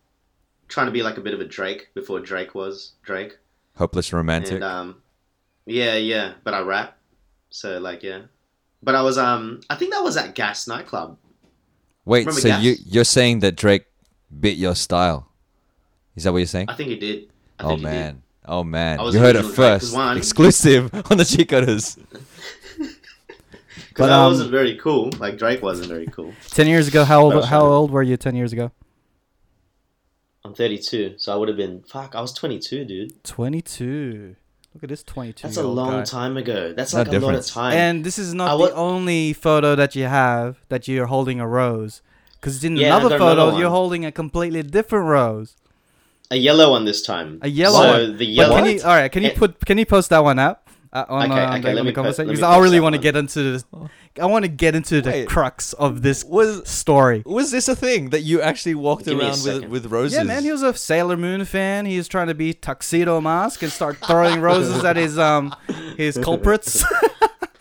D: Trying to be like a bit of a Drake before Drake was Drake.
C: hopeless romantic.
D: And um yeah, yeah, but I rap. So like yeah. But I was um I think that was at Gas nightclub.
C: Wait,
D: remember
C: so
D: Gas?
C: you you're saying that Drake bit your style? Is that what you're saying?
D: I think he did. I
C: Oh
D: think he did.
C: man. Oh man. You heard it
D: original Drake, 'cause
C: first.
D: one-
C: Exclusive on the Cheat
D: Because
A: But,
D: I
A: um,
D: wasn't very cool. Like Drake wasn't very cool.
A: ten years ago, how old how old were you ten years ago?
D: I'm 32, so I would have been fuck. I was 22, dude.
A: Twenty two. Look at this twenty two.
D: That's a long time ago. That's
C: Not
D: like a lot of time.
A: And this is not
D: I
A: the
D: wa-
A: only photo that you have that you're holding a rose. Because in
D: Yeah, I
A: another
D: got another
A: photo, you're holding a completely different rose.
D: a yellow one this time.
A: A yellow
D: so
A: one.
D: the yellow.
A: can you, all right, can you put can you post that one up uh, on,
D: Okay,
A: uh, on
D: okay,
A: the, on
D: me
A: the conversation? Because I really want to get into this. I want to get into the
C: Wait.
A: crux of this
C: Was
A: story.
C: was this a thing that you actually walked
D: Give
C: around with
D: second.
C: with roses?
A: Yeah, man, he was a Sailor Moon fan. He was trying to be tuxedo mask and start throwing roses at his um his culprits.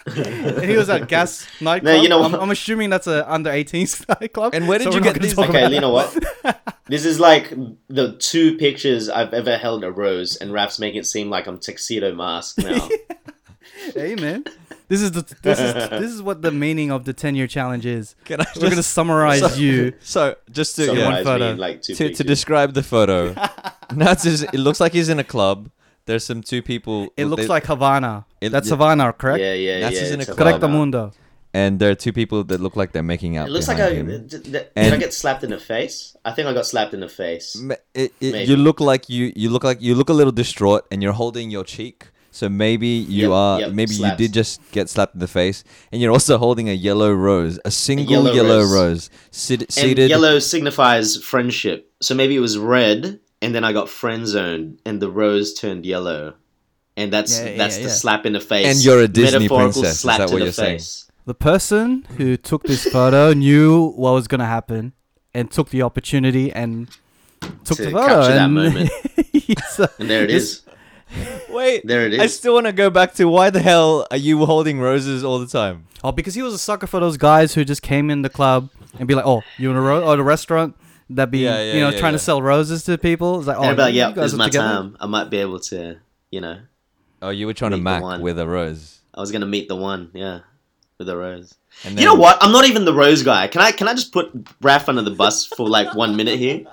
A: and he was at Gas nightclub.
D: No, you know
A: I'm. I'm assuming that's a under 18s nightclub.
C: And where did
A: so
C: you get
A: not
C: these-
D: Okay,
A: about
D: you know what? This is like the two pictures I've ever held a rose, and Raf's making it seem like I'm tuxedo mask now.
A: Hey man, this is the this is this is what the meaning of the 10 year challenge is.
C: Can I
A: We're gonna summarize
C: so-
A: you.
C: So just to
A: Yeah.
C: yeah,
A: one photo.
D: like two
C: to, to describe the photo, Nats is it looks like he's in a club. There's some two people.
A: It looks
C: they-
A: like Havana.
C: It-
A: That's
C: yeah.
A: Havana, correct?
D: Yeah, yeah,
C: That's
D: yeah.
C: just in a
D: a
C: club.
A: Correcto
D: Havana.
A: mundo.
C: and there are two people that look like they're making out.
D: It looks like I
C: him.
D: did, did, did I get slapped in the face? I think I got slapped in the face.
C: It, it, you look like you you look like you look a little distraught, and you're holding your cheek. So maybe you
D: Yep,
C: are
D: yep,
C: maybe
D: slaps.
C: you did just get slapped in the face, and you're also holding a yellow rose, a single
D: yellow
C: yellow,
D: rose.
C: rose, sit,
D: And
C: seated.
D: yellow signifies friendship. So maybe it was red, and then I got friend zoned, and the rose turned yellow. And that's
A: Yeah, yeah,
D: that's the
A: yeah.
D: slap in the face.
C: And you're a Disney
D: Metaphorical
C: princess, is that
D: to
C: what
D: the
C: you're saying?
D: face.
A: The person who took this photo knew what was gonna happen and took the opportunity and took
D: To
A: the photo.
D: capture that moment.
A: he's, uh,
D: And there
A: It's-
D: is.
C: Wait,
D: There it is.
C: I still want to go back to why the hell are you holding roses all the time?
A: Oh, because he was a sucker for those guys who just came in the club and be like, "Oh, you in a ro- or the restaurant that be
C: Yeah, yeah,
A: you know
C: yeah,
A: trying
C: yeah.
A: to sell roses to people." It's like, "Oh,
D: and I'd be like,
A: you
D: yeah, this is my
A: together?"
D: time. I might be able to, you know,
C: Oh, you were trying to
D: Meet
C: mac with a rose.
D: I was gonna meet the one, yeah, with a rose.
C: And
D: You know what? I'm not even the rose guy. Can I can I just put Raf under the bus for like one minute here?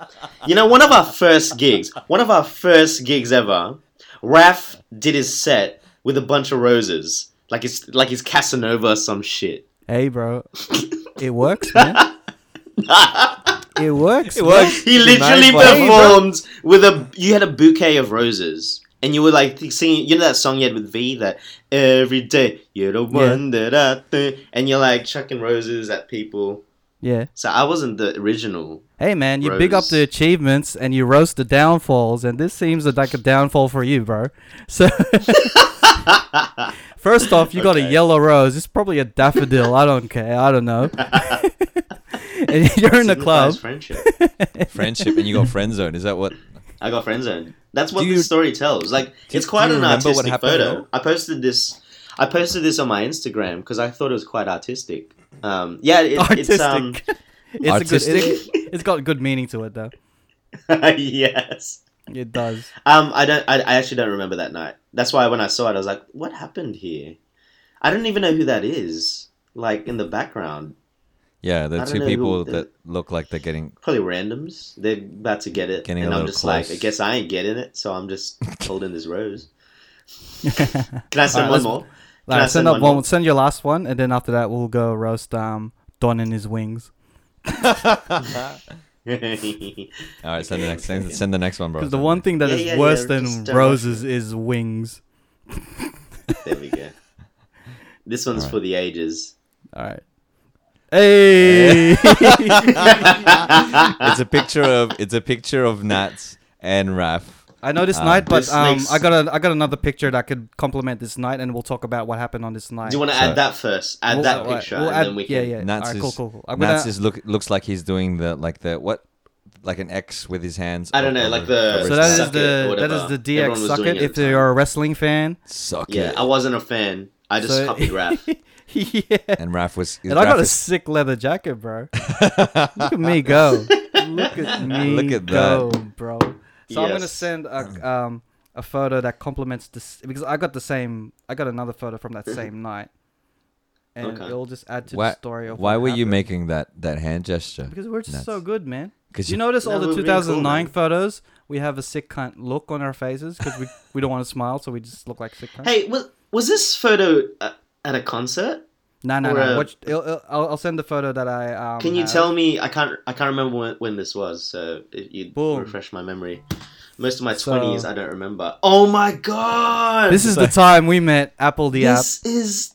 D: You know, one of our first gigs, one of our first gigs ever, Raf did his set with a bunch of roses. Like it's like he's Casanova or some shit.
A: Hey, bro, it works, man. it works.
C: It
A: man.
C: works.
D: He literally
C: married for- Hey,
D: performed with a. You had a bouquet of roses, and you were like singing. You know that song you had with V that every day you're the one that I think, and you're like chucking roses at people.
A: Yeah.
D: So I wasn't the original.
A: Hey, man, you big up the achievements and you roast the downfalls, and this seems like a downfall for you, bro. So. First off, you got a yellow rose. It's probably a daffodil. I don't care. I don't know. and you're in the
D: Signifies
A: club.
D: Friendship.
C: friendship and you got friend zone. Is that what?
D: I got friend zoned. That's what
C: Do you-
D: this story tells. Like,
C: do-
D: it's quite an
C: remember what
D: artistic
C: happened at all?
D: photo. I posted this. I posted this on my Instagram because I thought it was quite artistic. Um, yeah, it,
A: Artistic.
D: it's um,
A: it's a
C: Artistic?
A: good. It, it's got good meaning to it though.
D: yes.
A: It does.
D: Um, I don't. I, I actually don't remember that night. That's why when I saw it, I was like, "What happened here?" I don't even know who that is. Like in the background,
C: Yeah, the two people
D: who-
C: that look like they're getting.
D: probably randoms. They're about to get it,
C: Getting
D: and I'm
C: little
D: just like. I guess I ain't getting it, so I'm just holding this rose. Can I send
A: Alright,
D: one more? Can I
A: Like, send
D: send
A: up
D: one
A: one.
D: more?
A: Send your last one, and then after that, we'll go roast um Don and his wings.
C: All right, send the next. Send, send the next one, bro.
A: Because the one thing that
D: Yeah,
A: is
D: yeah,
A: worse
D: yeah,
A: than
D: just don't
A: roses is wings.
D: there we go. This one's
C: Alright.
D: for the ages.
A: All right. Hey.
C: it's a picture of it's a picture of Nats and Raf.
A: I know this
C: Uh,
A: night, but
D: This
A: um,
D: makes-
A: I got a I got another picture that could complement this night, and we'll talk about what happened on this night.
D: Do you want to
C: So-
D: add that first? Add
A: We'll-
D: that
A: alright,
D: picture,
A: we'll
D: and
A: add-
D: then we
A: yeah,
D: can.
A: yeah.
C: Nats
A: Alright,
C: is
A: cool, cool, cool. I'm
C: Nats
A: gonna-
C: is look looks like he's doing the like the what like an X with his hands.
D: I don't know, like the-
C: over
A: So
C: his
A: that
C: mouth.
A: is
D: Suck it or
A: the that is the DX suck it.
D: it
A: If you're a wrestling fan,
C: suck
D: Yeah,
C: it.
D: I wasn't a fan. I just
A: So-
D: copied rap.
A: yeah.
C: and Raf was.
A: And I got
C: Raf
A: a sick leather jacket, bro. Look at me go. Look at me
C: Look at
A: go, bro. So I'm gonna send a um a photo that complements this because I got the same. I got another photo from that same night, and
D: Okay.
A: it'll just add to
C: Why-
A: the story of
C: Why
A: what
C: were you making that that hand gesture?
A: Because we're just so good, man.
C: Because
A: You notice all the
D: we're really cool,
A: 2009 photos, we have a sick cunt look on our faces because we, we don't want to smile, so we just look like sick cunts.
D: hey, was was this photo uh, at a concert?
A: Nah, no,
D: or,
A: nah. Watch, it'll, it'll, I'll, I'll send the photo that I. Um,
D: Can you
A: have.
D: tell me? I can't. I can't remember when, when this was. So if you
A: Boom.
D: refresh my memory. Most of my
A: So-
D: twenties, I don't remember. Oh my god!
A: This is the time we met apl.de.ap.
D: this is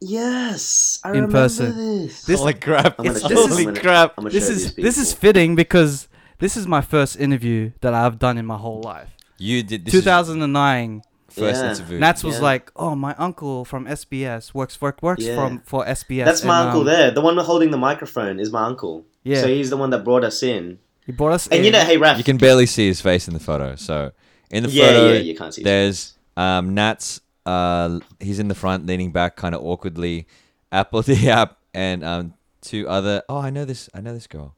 D: yes. I
A: In
D: remember
A: person.
D: This.
A: This-
C: Holy crap!
D: I'm gonna
A: it's-
D: show-
A: this
D: I'm
A: is-
D: gonna-
C: crap.
D: I'm gonna
A: This
D: show
A: is
D: these
A: this is
D: people.
A: fitting because this is my first interview that I've done in my whole life.
C: You did this is
A: 2009.
C: First
D: Yeah.
C: interview.
A: Nats was
D: Yeah.
A: like, "Oh, my uncle from SBS works work works
D: Yeah.
A: from for SBS."
D: That's my
A: and,
D: uncle
A: um,
D: there. The one holding the microphone is my uncle.
A: Yeah.
D: So he's the one that brought us in.
A: He brought us
D: And
A: in.
D: you know, hey Raf.
C: you can barely see his face in the photo. So in the
D: yeah,
C: photo,
D: yeah, you can't see.
C: there's um, Nats. Uh, he's in the front, leaning back, kind of awkwardly. Apple the app and um, two other. Oh, I know this. I know this girl.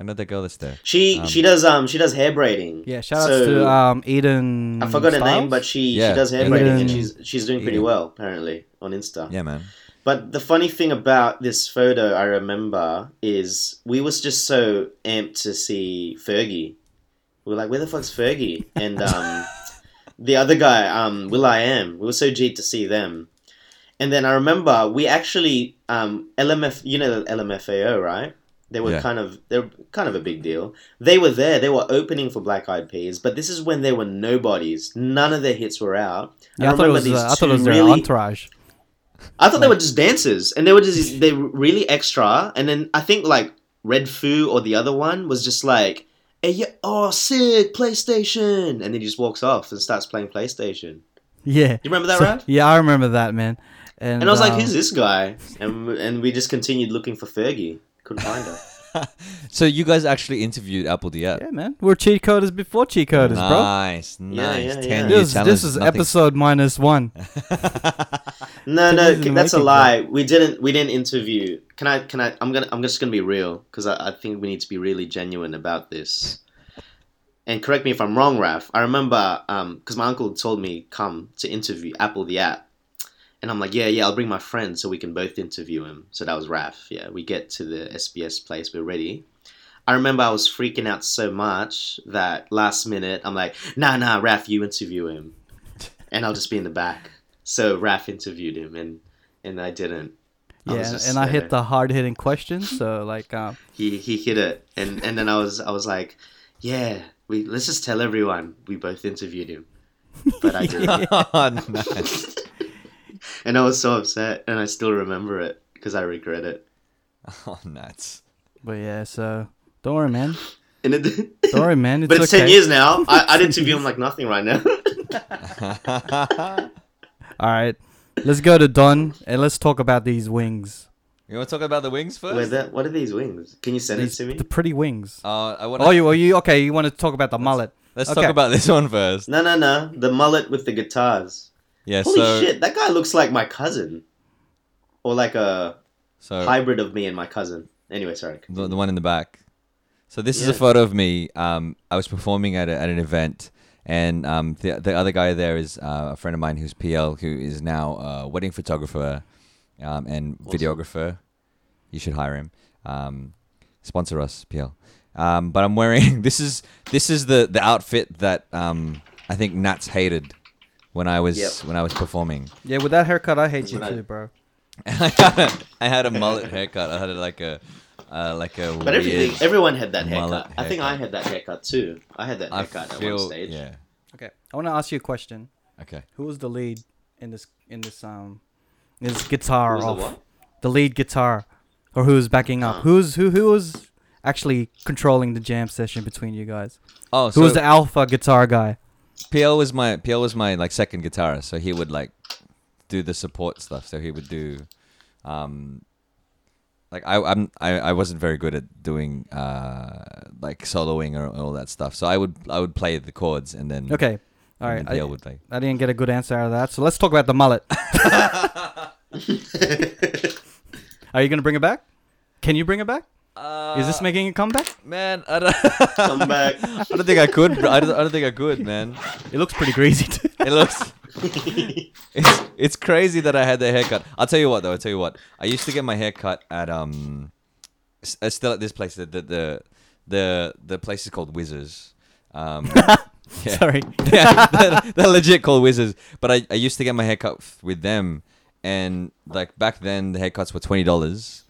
C: I know the girl that's there.
D: She
C: Um,
D: she does um she does hair braiding.
A: yeah, shout outs
D: So-
A: to um Eden.
D: I forgot her name, but she
C: Yeah,
D: she does hair
C: Eden.
D: braiding and she's she's doing pretty
C: Eden.
D: well apparently on Insta.
C: Yeah, man.
D: But the funny thing about this photo I remember is we was just so amped to see Fergie. We were like, where the fuck's Fergie? And um, the other guy, um, will.i.am. We were so G'd to see them. And then I remember we actually um, LMF, you know LMFAO, right? They were
C: Yeah.
D: kind of they're kind of a big deal. They were there. They were opening for Black Eyed Peas, but this is when they were nobodies. None of their hits were out.
A: Yeah, I, thought it was.
D: these
A: Uh, I thought it
D: two
A: was their
D: really-
A: entourage.
D: I thought they were just dancers, and they were just they were really extra. And then I think like Redfoo or the other one was just like, "Hey, yeah, oh, sick PlayStation," and then he just walks off and starts playing PlayStation.
A: Yeah.
D: You remember that,
A: So-
D: Raf?
A: Yeah, I remember that, man. And,
D: And I was like,
A: um,
D: "Who's this guy?" And and we just continued looking for Fergie. Couldn't find her.
C: So you guys actually interviewed apl.de.ap.
A: Yeah, man. We're cheat coders before cheat coders, bro.
C: Nice, nice.
D: yeah,
C: Ten
D: yeah.
C: year
A: This,
C: challenge.
A: this is
C: nothing-
A: episode minus one.
D: No, no,
A: years in the
D: that's a
A: making,
D: lie. We didn't. We didn't interview. Can I? Can I? I'm gonna. I'm just gonna be real because I, I think we need to be really genuine about this. And correct me if I'm wrong, Raf. I remember um, because my uncle told me come to interview apl.de.ap, and I'm like, yeah, yeah, I'll bring my friend so we can both interview him. So that was Raf. Yeah, we get to the SBS place. We're ready. I remember I was freaking out so much that last minute I'm like, nah, nah, Raf, you interview him, and I'll just be in the back. So Raf interviewed him, and and I didn't. I
A: Yeah,
D: just
A: and I
D: there.
A: hit the hard hitting questions. So like, um,
D: He he hit it, and and then I was I was like, yeah, we let's just tell everyone we both interviewed him, but I didn't,
C: oh, nice.
D: And I was so upset, and I still remember it because I regret it.
C: Oh, nuts.
A: but yeah, so don't worry, man.
D: And it,
A: Don't worry, man. It's
D: but it's
A: okay.
D: ten years now. I, I'd interview him like nothing right now.
A: All right, let's go to Don and let's talk about these wings.
C: You want to talk about the wings first?
D: Wait, that what are these wings? Can you send
A: These,
D: it to me?
A: the pretty wings.
C: Uh, I want
A: Oh, you, oh, you okay? You want to talk about the mullet?
C: Let's
A: Okay.
C: talk about this one first.
D: No, no, no. The mullet with the guitars.
C: Yeah.
D: Holy
C: so
D: shit, that guy looks like my cousin, or like a
C: so
D: hybrid of me and my cousin. Anyway, sorry.
C: the, the one in the back. So this is a photo of me. Um, I was performing at, a, at an event, and um, the the other guy there is uh, a friend of mine who's PL, who is now a wedding photographer, um, and
D: Awesome.
C: videographer. You should hire him. Um, sponsor us, PL. Um, but I'm wearing this is this is the the outfit that um, I think Nats hated when I was
D: Yep.
C: when I was performing.
A: Yeah, with that haircut, I hate you
D: That's what I-
A: too, bro.
C: I had a, I had a mullet haircut. I had like a uh, like a
D: But everything, everyone had that
C: mullet
D: haircut. I think I had that haircut too. I had that
C: I
D: haircut at one stage.
C: yeah.
A: Okay, I want to ask you a question.
C: Okay.
A: Who was the lead in this in this um this guitar
D: Who was the
A: off?
D: what?
A: The lead guitar, or who was backing up?
D: Uh.
A: Who's who who was actually controlling the jam session between you guys?
C: Oh,
A: Who
C: so
A: was the alpha guitar guy?
C: PL was my PL was my like second guitarist, so he would like do the support stuff. So he would do, um, like I I'm I, I wasn't very good at doing uh like soloing or all that stuff. So I would I would play the chords and then
A: Okay, all
C: PL
A: I,
C: would play.
A: I didn't get a good answer out of that, so let's talk about the mullet. Are you gonna bring it back? Can you bring it back?
C: Uh,
A: Is this making a comeback?
C: man? I don't.
D: Come back.
C: I don't think I could. bro. I don't, I don't think I could, man.
A: It looks pretty greasy. Too.
C: It looks. it's it's crazy that I had the haircut. I'll tell you what though. I'll tell you what. I used to get my hair cut at um, s- uh, still at this place. The the the the, the place is called Whizzes. Um, yeah.
A: Sorry.
C: yeah, they're, they're legit called Whizzes. But I, I used to get my haircut f- with them, and like back then the haircuts were twenty dollars,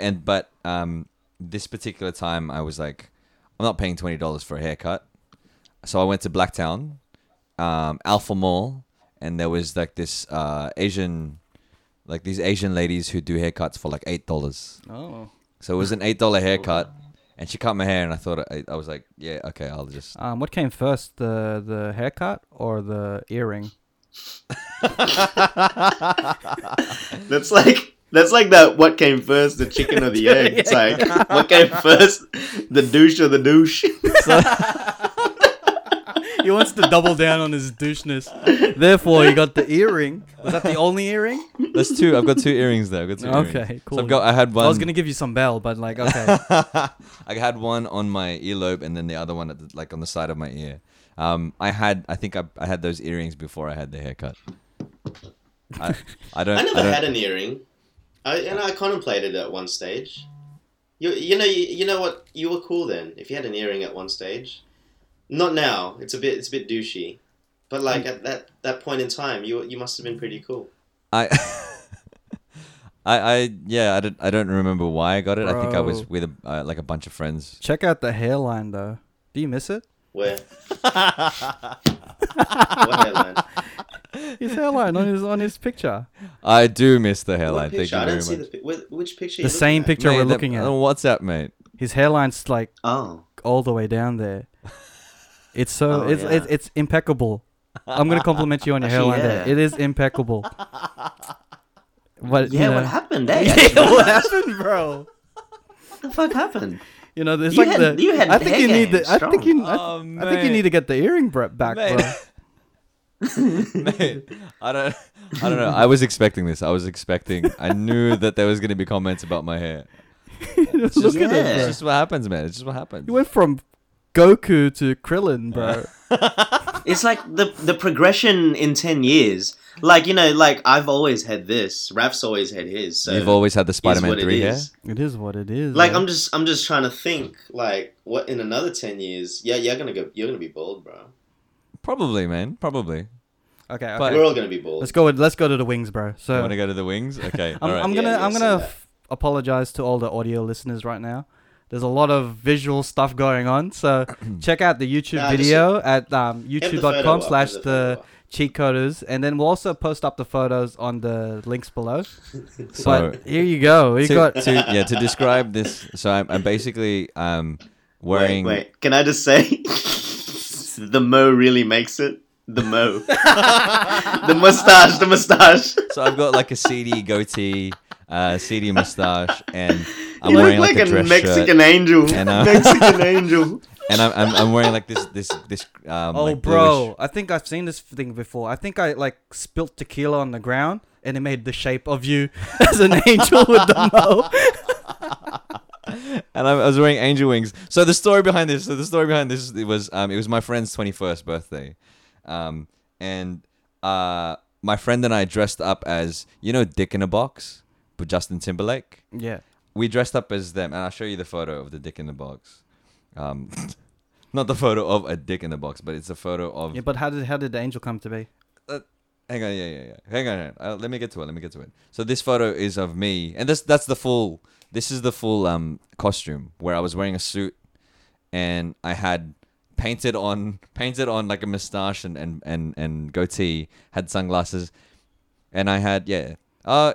C: and but um this particular time I was like, I'm not paying twenty dollars for a haircut, so I went to Blacktown, um, Alpha Mall, and there was like this uh Asian, like these Asian ladies who do haircuts for like eight dollars.
A: Oh.
C: So it was an eight dollar haircut, and she cut my hair, and I thought I, I was like, yeah, okay, I'll just.
A: Um, what came first, the the haircut or the earring?
D: That's like that's like that. What came first, the chicken or the egg? It's like what came first, the douche or the douche?
A: he wants to double down on his doucheness. Therefore, he got the earring. Was that the only earring?
C: That's two. I've got two earrings there. I've got two earrings.
A: Okay, cool.
C: So I've got. I had one.
A: I was gonna give you some bell, but like, okay.
C: I had one on my earlobe and then the other one at the, like on the side of my ear. Um, I had. I think I, I had those earrings before I had the haircut. I, I don't.
D: I
C: I
D: never
C: don't
D: had an earring. I and I contemplated it at one stage. You you know you, you know what you were cool then if you had an earring at one stage. Not now. It's a bit it's a bit douchey, but like at that that point in time, you you must have been pretty cool.
C: I, I, I, yeah, I don't, I don't remember why I got it. I think I was with a, uh, like a bunch of friends.
A: Check out the hairline though. Do you miss it?
D: Where? what hairline?
A: His hairline on his on his picture.
C: I do miss the hairline. Thank
D: picture?
C: you
D: I
C: very
D: don't see
C: much.
D: the pi- wh- which picture.
A: The
D: you
A: same
D: looking
A: picture
C: Mate,
A: we're
C: that-
A: looking at.
C: on WhatsApp, mate.
A: His hairline's like
D: Oh,
A: all the way down there. It's so
D: Oh,
A: it's,
D: yeah.
A: it's it's impeccable. I'm gonna compliment you on your
D: Actually,
A: hairline there.
D: yeah.
A: It is impeccable. But
D: yeah.
A: you know,
D: What happened? Eh?
A: what happened, bro?
D: what the fuck happened?
A: You know, there's
D: You
A: like
D: had-
A: the.
D: you had
A: I think
D: hair
A: you need
D: game,
A: the. I think you. I,
C: Oh,
A: I think you
C: mate.
A: need to get the earring br- back,
C: Mate.
A: bro.
C: Mate, I don't, I don't know. I was expecting this. I was expecting. I knew that there was going to be comments about my hair. It's
A: Look
C: just,
A: at
D: Yeah.
A: it,
C: it's
A: bro.
C: just what happens, man. It's just what happens.
A: You went from Goku to Krillin, bro.
D: It's like the the progression in ten years. Like you know, like I've always had this. Raf's always had his. So
C: You've always had the Spider-Man
D: what it
C: three hair.
D: is.
A: it is what it is.
D: Like
A: bro.
D: I'm just I'm just trying to think. Like what in another ten years? Yeah, you're gonna go. You're gonna be bald, bro.
C: Probably, man. Probably.
A: Okay, okay.
C: But-
D: We're all gonna be bald.
A: let's go. With, let's go to the wings, bro.
C: So You
A: So
C: want to go to the wings? Okay.
A: I'm,
C: all right.
A: I'm gonna
D: yeah,
A: I'm
D: say
A: gonna
D: that.
A: f- apologize to all the audio listeners right now. There's a lot of visual stuff going on, so check out the YouTube
D: Nah, just-
A: video at um,
D: Have the photo
A: YouTube.com/slash
D: have
A: the
D: photo up.
A: cheat coders, and then we'll also post up the photos on the links below.
C: So
A: but here you go. We
C: to,
A: got
C: to yeah to describe this. So I'm, I'm basically um wearing.
D: Wait, wait. Can I just say, the mo really makes it. The mo, the mustache, the mustache.
C: So I've got like a CD goatee, uh, CD mustache, and I'm
D: you
C: wearing
D: look
C: like,
D: like,
C: a dress
D: Mexican
C: shirt.
D: angel.
C: And, uh,
D: Mexican angel.
C: and I'm, I'm I'm wearing like this this this um.
A: oh,
C: like,
A: bro,
C: bluish-
A: I think I've seen this thing before. I think I like spilt tequila on the ground, and it made the shape of you as an angel with the mo.
C: and I, was wearing angel wings. So the story behind this, so the story behind this, it was um, it was my friend's twenty first birthday, um, and uh, my friend and I dressed up as you know Dick in a Box, but Justin Timberlake.
A: Yeah.
C: We dressed up as them, and I'll show you the photo of the Dick in the Box. Um, not the photo of a dick in the box, but it's a photo of.
A: Yeah, but how did how did the angel come to be?
C: Hang on, yeah, yeah, yeah. Hang on, hang on. Uh, let me get to it. Let me get to it. So this photo is of me, and this that's the full. This is the full um costume where I was wearing a suit, and I had painted on painted on like a mustache and and and, and goatee. Had sunglasses, and I had yeah. Uh,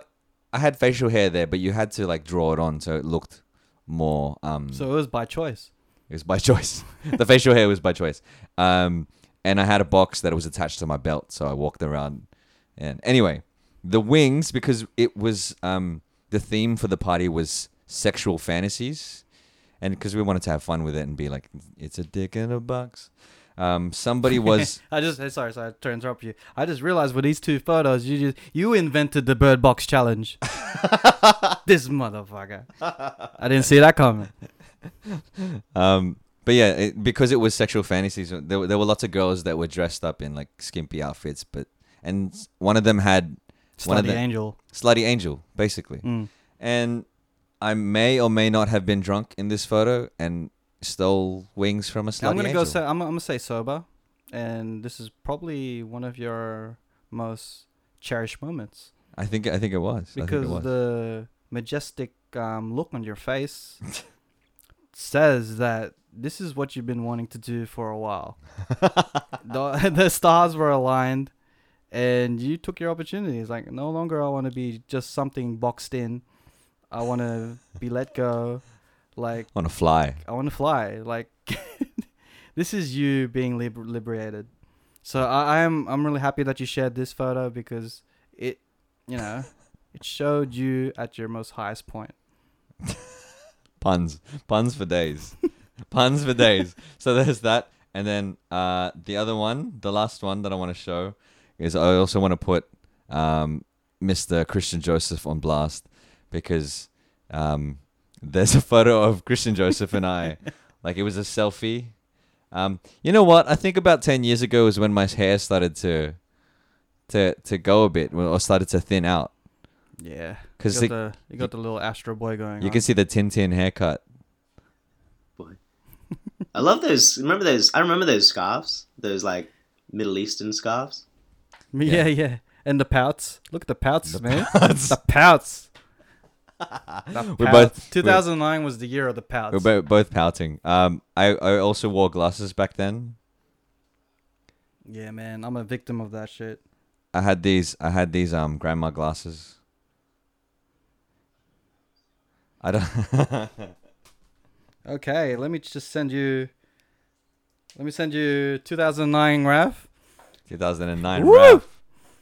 C: I had facial hair there, but you had to like draw it on so it looked more um.
A: So it was by choice.
C: It was by choice. the facial hair was by choice. Um, and I had a box that was attached to my belt, so I walked around. And anyway, the wings because it was um, the theme for the party was sexual fantasies, and because we wanted to have fun with it and be like, it's a dick in a box. Um, somebody was
A: I just sorry, sorry to interrupt you. I just realized with these two photos, you just you invented the bird box challenge. this motherfucker. I didn't see that coming.
C: Um, but yeah, it, because it was sexual fantasies, there, there were lots of girls that were dressed up in like skimpy outfits, but and one of them had one of
A: Slutty
C: the
A: angel.
C: slutty angel, basically.
A: Mm.
C: And I may or may not have been drunk in this photo and stole wings from a slutty
A: I'm gonna
C: angel.
A: go say I'm, I'm gonna say sober, and this is probably one of your most cherished moments
C: I think I think it was. Think it
A: because
C: was.
A: the majestic um, look on your face says that this is what you've been wanting to do for a while. the, the stars were aligned, and you took your opportunities. Like no longer I want to be just something boxed in. I want to be let go. Like
C: on a fly.
A: I want to fly. Like this is you being liber- liberated. So I, I am I'm really happy that you shared this photo because it, you know, it showed you at your most highest point.
C: Puns. Puns for days. Puns for days. So there's that. And then uh, the other one, the last one that I want to show is I also want to put um, Mr. Christian Joseph on blast because um, there's a photo of Christian Joseph and I. like it was a selfie. Um, you know what? I think about 10 years ago was when my hair started to to to go a bit or started to thin out.
A: Yeah,
C: Because
A: you got the you got the little Astro Boy going.
C: you
A: on.
C: can see the Tintin haircut.
D: Boy, I love those. Remember those? I remember those scarves. Those like Middle Eastern scarves.
A: Yeah, yeah, and the pouts. Look at the pouts, man.
C: pouts.
A: The pouts. The
C: We're
A: pouts.
C: both-
A: 2009 was the year of the pouts.
C: We're bo- both pouting. Um, I, I also wore glasses back then.
A: yeah, man, I'm a victim of that shit.
C: I had these. I had these um grandma glasses. I don't.
A: Okay, let me just send you. Let me send you 2009 Raf.
C: 2009
A: Woo!
C: rap.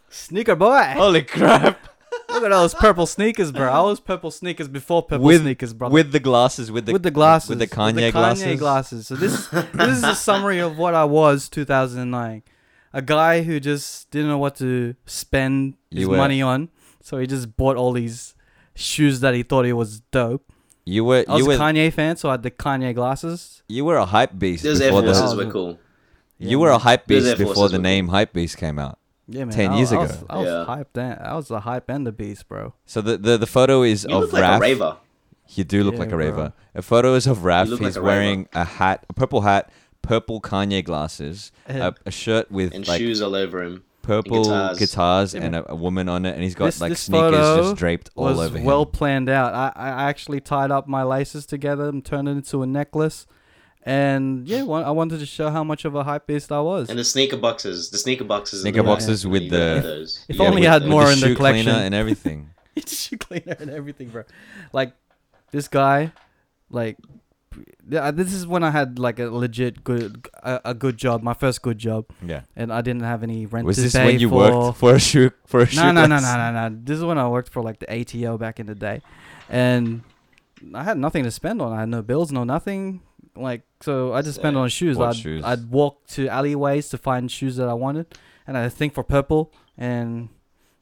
A: Sneaker boy.
C: Holy crap!
A: Look at all those purple sneakers, bro. I was purple sneakers before purple
C: With-
A: sneakers, bro.
C: With the glasses, with the
A: with the glasses,
C: with the Kanye,
A: Kanye
C: glasses.
A: glasses. So this this is a summary of what I was 2009. A guy who just didn't know what to spend his
C: were-
A: money on, so he just bought all these shoes that he thought he was dope.
C: You were
A: I was
C: you
A: a
C: were
A: Kanye fan, so I had the Kanye glasses.
C: you were a hype beast
D: Those Air
C: before
D: Forces were cool.
C: You were a hype beast
D: Air
C: before
D: Forces
C: the
D: were
C: name hype beast came out.
A: Yeah, man.
C: 10
A: I-
C: years
A: I was,
C: ago.
A: I was
D: Yeah.
A: hyped. Then I was the hype and the beast, bro.
C: So the the, the photo is
D: You
C: of
D: look like
C: Raf.
D: a raver.
C: You do look
A: Yeah,
C: like a
A: bro.
C: raver. A photo is of Raf.
D: look
C: He's
D: like a
C: wearing a hat, a purple hat, purple Kanye glasses, a, a shirt with
D: And
C: like
D: shoes all over him.
C: purple guitars,
D: guitars.
A: Yeah,
C: and a, a woman on it, and he's got
A: This-
C: like
A: this
C: sneakers
A: photo
C: just draped all
A: was
C: over him.
A: well planned out. I, I actually tied up my laces together and turned it into a necklace. And yeah, one, I wanted to show how much of a hype beast I was.
D: And the sneaker boxes. The sneaker boxes.
C: Sneaker
D: the
C: boxes
D: back,
C: with the-
D: those.
A: If
D: Yeah,
A: only I had
D: the-
A: more
C: with
A: in
C: the
A: the
C: cleaner
A: collection.
C: and everything.
A: it's shoe cleaner and everything, bro. Like this guy, like uh, this is when I had like a legit good a, a good job, my first good job,
C: Yeah.
A: and I didn't have any rent
C: Was
A: to
C: this
A: pay
C: when you
A: for.
C: worked for a shoe for a shoe?
A: No, no, no, no, no, no. This is when I worked for like the ATO back in the day, and I had nothing to spend on. I had no bills, no nothing. Like so, I just spent on shoes.
C: What
A: I'd
C: shoes?
A: I'd walk to alleyways to find shoes that I wanted, and I think for purple, and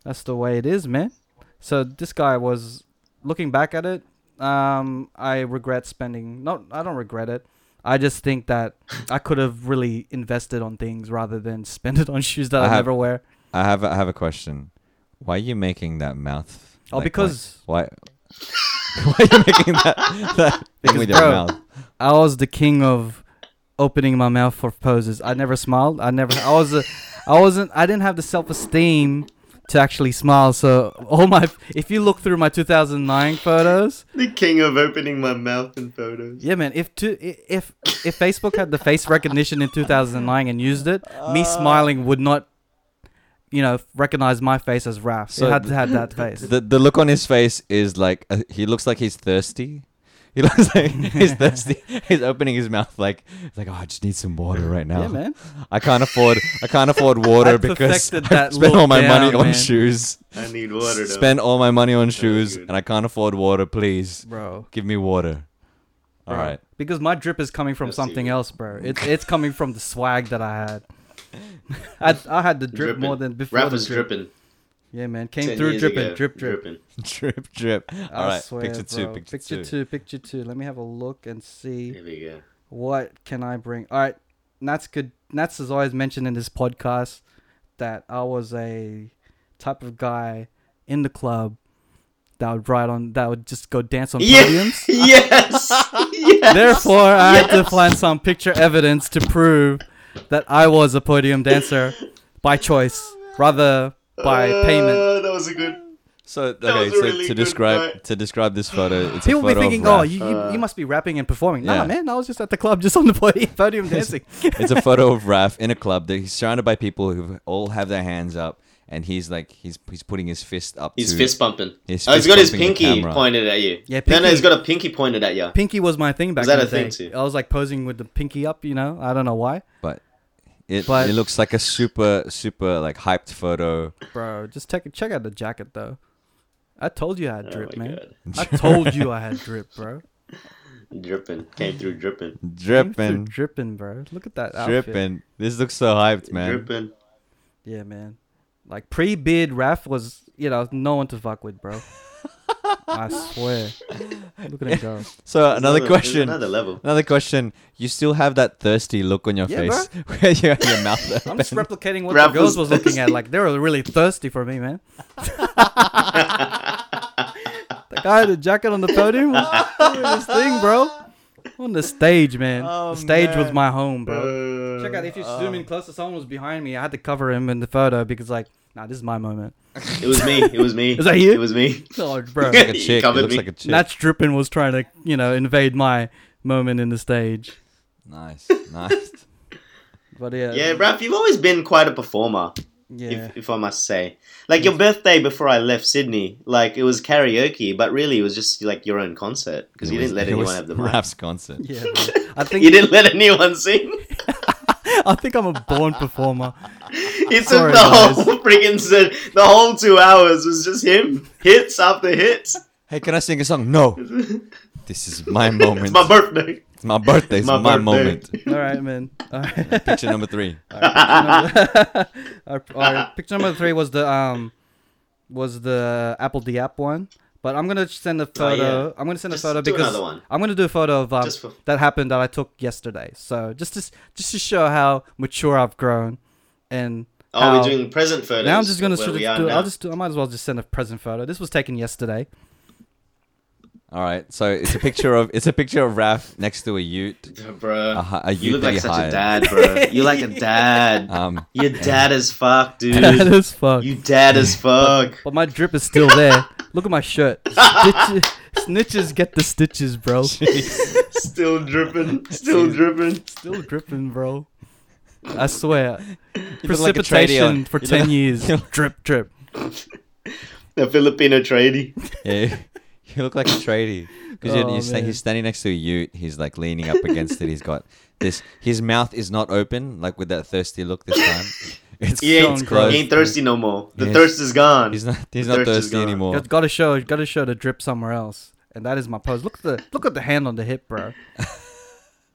A: that's the way it is, man. So this guy was looking back at it. Um, I regret spending. No, I don't regret it. I just think that I could have really invested on things rather than spend it on shoes that
C: I
A: I,
C: have-
A: never wear.
C: I have I have a question. Why are you making that mouth?
A: Oh,
C: like,
A: because
C: why? Why, why are you making that, that thing
A: Because,
C: with your
A: bro,
C: mouth?
A: I was the king of opening my mouth for poses. I never smiled. I never. I was. A, I wasn't. I didn't have the self esteem to actually smile. So all my. If you look through my 2009 photos,
D: The king of opening my mouth in photos.
A: yeah, man. If to if if Facebook had the face recognition in 2009 and used it, me smiling would not. You know, recognize my face as Raf.
C: So
A: it had to have that face.
C: The the look on his face is like uh, he looks like he's thirsty. He looks like he's thirsty. He's opening his mouth like like oh, I just need some water right now.
A: Yeah, man.
C: I can't afford I can't afford water
A: I
C: because I
A: that
C: spent all my money
A: down,
C: on
A: man.
C: shoes.
D: I need water though.
C: Spend all my money on shoes and I can't afford water. Please
A: Bro.
C: give me water. All
A: Bro.
C: right.
A: Because my drip is coming from
D: Let's
A: something else, bro. It's it's coming from the swag that I had. I I had the drip
D: Dripping.
A: more than before.
D: Raf
A: the
D: was
A: drip.
D: dripping.
A: Yeah, man. Came
D: 10
A: through
D: years
A: dripping,
D: ago.
A: drip, drip.
D: Dripping.
C: drip drip.
A: I
C: All right.
A: swear,
C: picture two. Picture,
A: Picture
C: two.
A: two. Picture two. Let me have a look and see
D: There we go.
A: what can I bring. All right, Nats could. Nats has always mentioned in this podcast that I was a type of guy in the club that would ride on, that would just go dance on
D: Yeah.
A: podiums.
D: yes. yes.
A: Therefore, I had to find some picture evidence to prove that I was a podium dancer by choice, rather by payment.
D: Uh, that was a good.
C: So
D: That
C: okay,
D: was a
C: so
D: really
C: to
D: good
C: describe
D: fight.
C: to describe this photo, it's
A: People
C: a
A: be thinking,
C: of
A: "Oh, you, you,
D: Uh,
A: you must be rapping and performing." Nah,
C: Yeah.
A: man, I was just at the club, just on the podium, podium dancing.
C: it's a photo of Raf in a club that he's surrounded by people who all have their hands up, and he's like he's he's putting his fist up.
D: He's
C: to,
D: fist pumping.
C: He's
D: oh, he's
C: fist
D: got his
C: bumping the
D: pinky pointed at you.
A: Yeah,
D: No, no,
A: pinky-
D: he's got a pinky pointed at you.
A: Pinky was my thing back
D: Was that
A: in
D: a
A: the day.
D: thing too?
A: I was like posing with the pinky up, you know. I don't know why,
C: It,
A: But-
C: it looks like a super super like hyped photo.
A: bro. Just check check out the jacket though. I told you I had
D: Oh
A: drip,
D: my
A: man.
D: god.
A: I told you I had drip, bro.
D: Dripping. Came through dripping.
C: Dripping,
A: dripping, bro. Look at that
C: dripping. This looks so hyped, man.
D: Dripping.
A: Yeah, man. Like pre-bid, Raf was you know no one to fuck with, bro. I swear. Look at him go.
C: So
D: There's
C: another question.
D: Another level.
C: Another question. You still have that thirsty look on your
A: Yeah,
C: face where you have your mouth
A: I'm just replicating what
D: Raf
A: the girls
D: was
A: was looking at. Like they were really thirsty for me, man. The guy had a jacket on the podium was doing his thing, bro. On the stage, man.
C: Oh,
A: the stage was
C: man.
A: my home, bro.
D: Uh,
A: Check out if you zoom in closer, someone was behind me. I had to cover him in the photo because, like, nah, this is my moment.
D: It was me. It was me.
A: Is that you?
D: It was me.
A: Oh, bro.
C: like a chick. It
D: covered
C: looks
D: me.
C: like a chick.
A: Natch Drippin was trying to, you know, invade my moment in the stage.
C: Nice, nice.
A: But yeah,
D: Yeah, Raf, you've always been quite a performer,
A: yeah.
D: if, if I must say. Like your birthday before I left Sydney, like it was karaoke, but really it was just like your own concert because you
C: was-
D: didn't let anyone
C: was
D: have the mic.
C: Raf's concert.
A: yeah. I think
D: You didn't let anyone sing.
A: I think I'm a born performer.
D: He took
A: Sorry,
D: the
A: guys.
D: whole freaking set. The whole two hours was just him, hits after hits.
C: Hey, can I sing a song? No. This is my moment.
D: It's my birthday.
C: It's my birthday. It's
D: My
C: my,
D: birthday.
C: moment.
A: All right, man. All right.
C: Picture number three.
A: Our- all right, picture number three was the um was the apl.de.ap one. But I'm gonna send a photo.
D: Oh, yeah.
A: I'm gonna send
D: Just
A: a photo
D: do
A: because
D: another one.
A: I'm gonna do a photo of um,
D: for
A: that happened that I took yesterday. So just to just to show how mature I've grown, and
D: oh,
A: how-
D: we're doing present photos.
A: now I'm just gonna sort of do. I'll just do. I might as well just send a present photo. This was taken yesterday.
C: All right. So it's a picture of it's a picture of Raf next to a Ute.
D: bro.
C: A, hi- a
D: you look like such
C: hired.
D: a dad, bro. You're like a dad.
C: Um,
D: You're dad as fuck, dude.
A: Dad as fuck.
D: You dad as fuck.
A: But my drip is still there. Look at my shirt. Stitches, snitches get the stitches, bro.
D: Still dripping. Still dripping.
A: Still dripping, bro. I swear.
C: you look like a
A: Precipitation
C: on-
A: for
C: you
A: 10
C: look-
A: years. drip, drip.
D: The Filipino tradie.
C: Yeah, you look like a tradie because
A: Oh,
C: you're, sta-
A: man.
C: he's standing next to a Ute. He's like leaning up against it. He's got this. His mouth is not open, like with that thirsty look this time. It's
D: He ain't,
A: Close.
D: he ain't thirsty no more. The
C: Yes.
D: thirst is gone.
C: he's not. He's
D: The
C: not
D: thirst is
C: thirsty anymore.
A: Got, gotta show, gotta show the drip somewhere else, and that is my pose. Look at the, look at the hand on the hip, bro.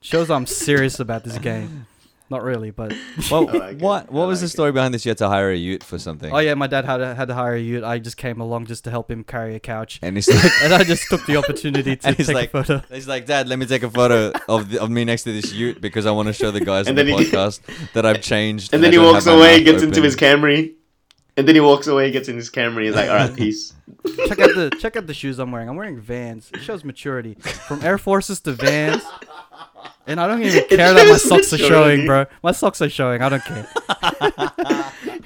A: shows I'm serious about this game. Not really, but
C: Well,
D: I like it.
C: what what
D: I
C: was the
D: like it.
C: story behind this? You had to hire a ute for something.
A: oh yeah, my dad had to, had to hire a ute. I just came along just to help him carry a couch,
C: And he's like,
A: and I just took the opportunity to
C: And
A: take
C: like-
A: a photo.
C: he's like, Dad, let me take a photo of the, of me next to this ute because I want to show the guys
D: And
C: on the
D: then he-
C: podcast that I've changed.
D: And then
C: I
D: he walks away,
C: mouth
D: gets into his Camry. And then he walks away, gets in his Camry. He's like, "All right, peace."
A: check out the check out the shoes I'm wearing. I'm wearing Vans. It shows maturity from Air Forces to Vans. And I don't even care that my
D: shows
A: socks are showing, bro. My socks are showing. I don't care.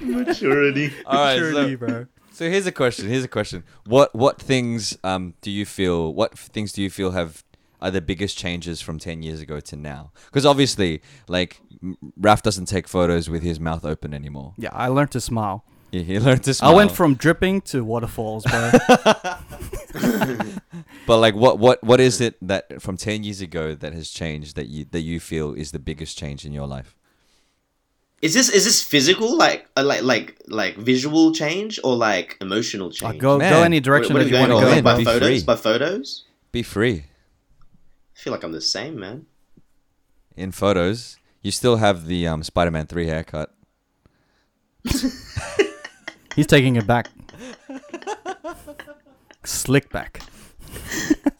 D: Maturity.
C: All right,
A: maturity,
C: so,
A: bro.
C: so here's a question. Here's a question. What what things um do you feel? What things do you feel have are the biggest changes from ten years ago to now? Because obviously, like M- Raf doesn't take photos with his mouth open anymore.
A: Yeah, I learned to smile.
C: He, he learned to smile.
A: I went from dripping to waterfalls, bro.
C: But like, what what what is it that from ten years ago that has changed that you that you feel is the biggest change in your life?
D: Is this is this physical, like uh, like like like visual change, or like emotional change?
A: go go
C: Man,
A: any direction
D: What-
A: that
D: what
A: you want to go.
C: in?
D: by
C: Be
D: photos?
C: free.
D: By photos?
C: Be free
D: I feel like I'm the same, man.
C: in photos. You still have the um, Spider-Man three haircut.
A: He's taking it back. Slick back.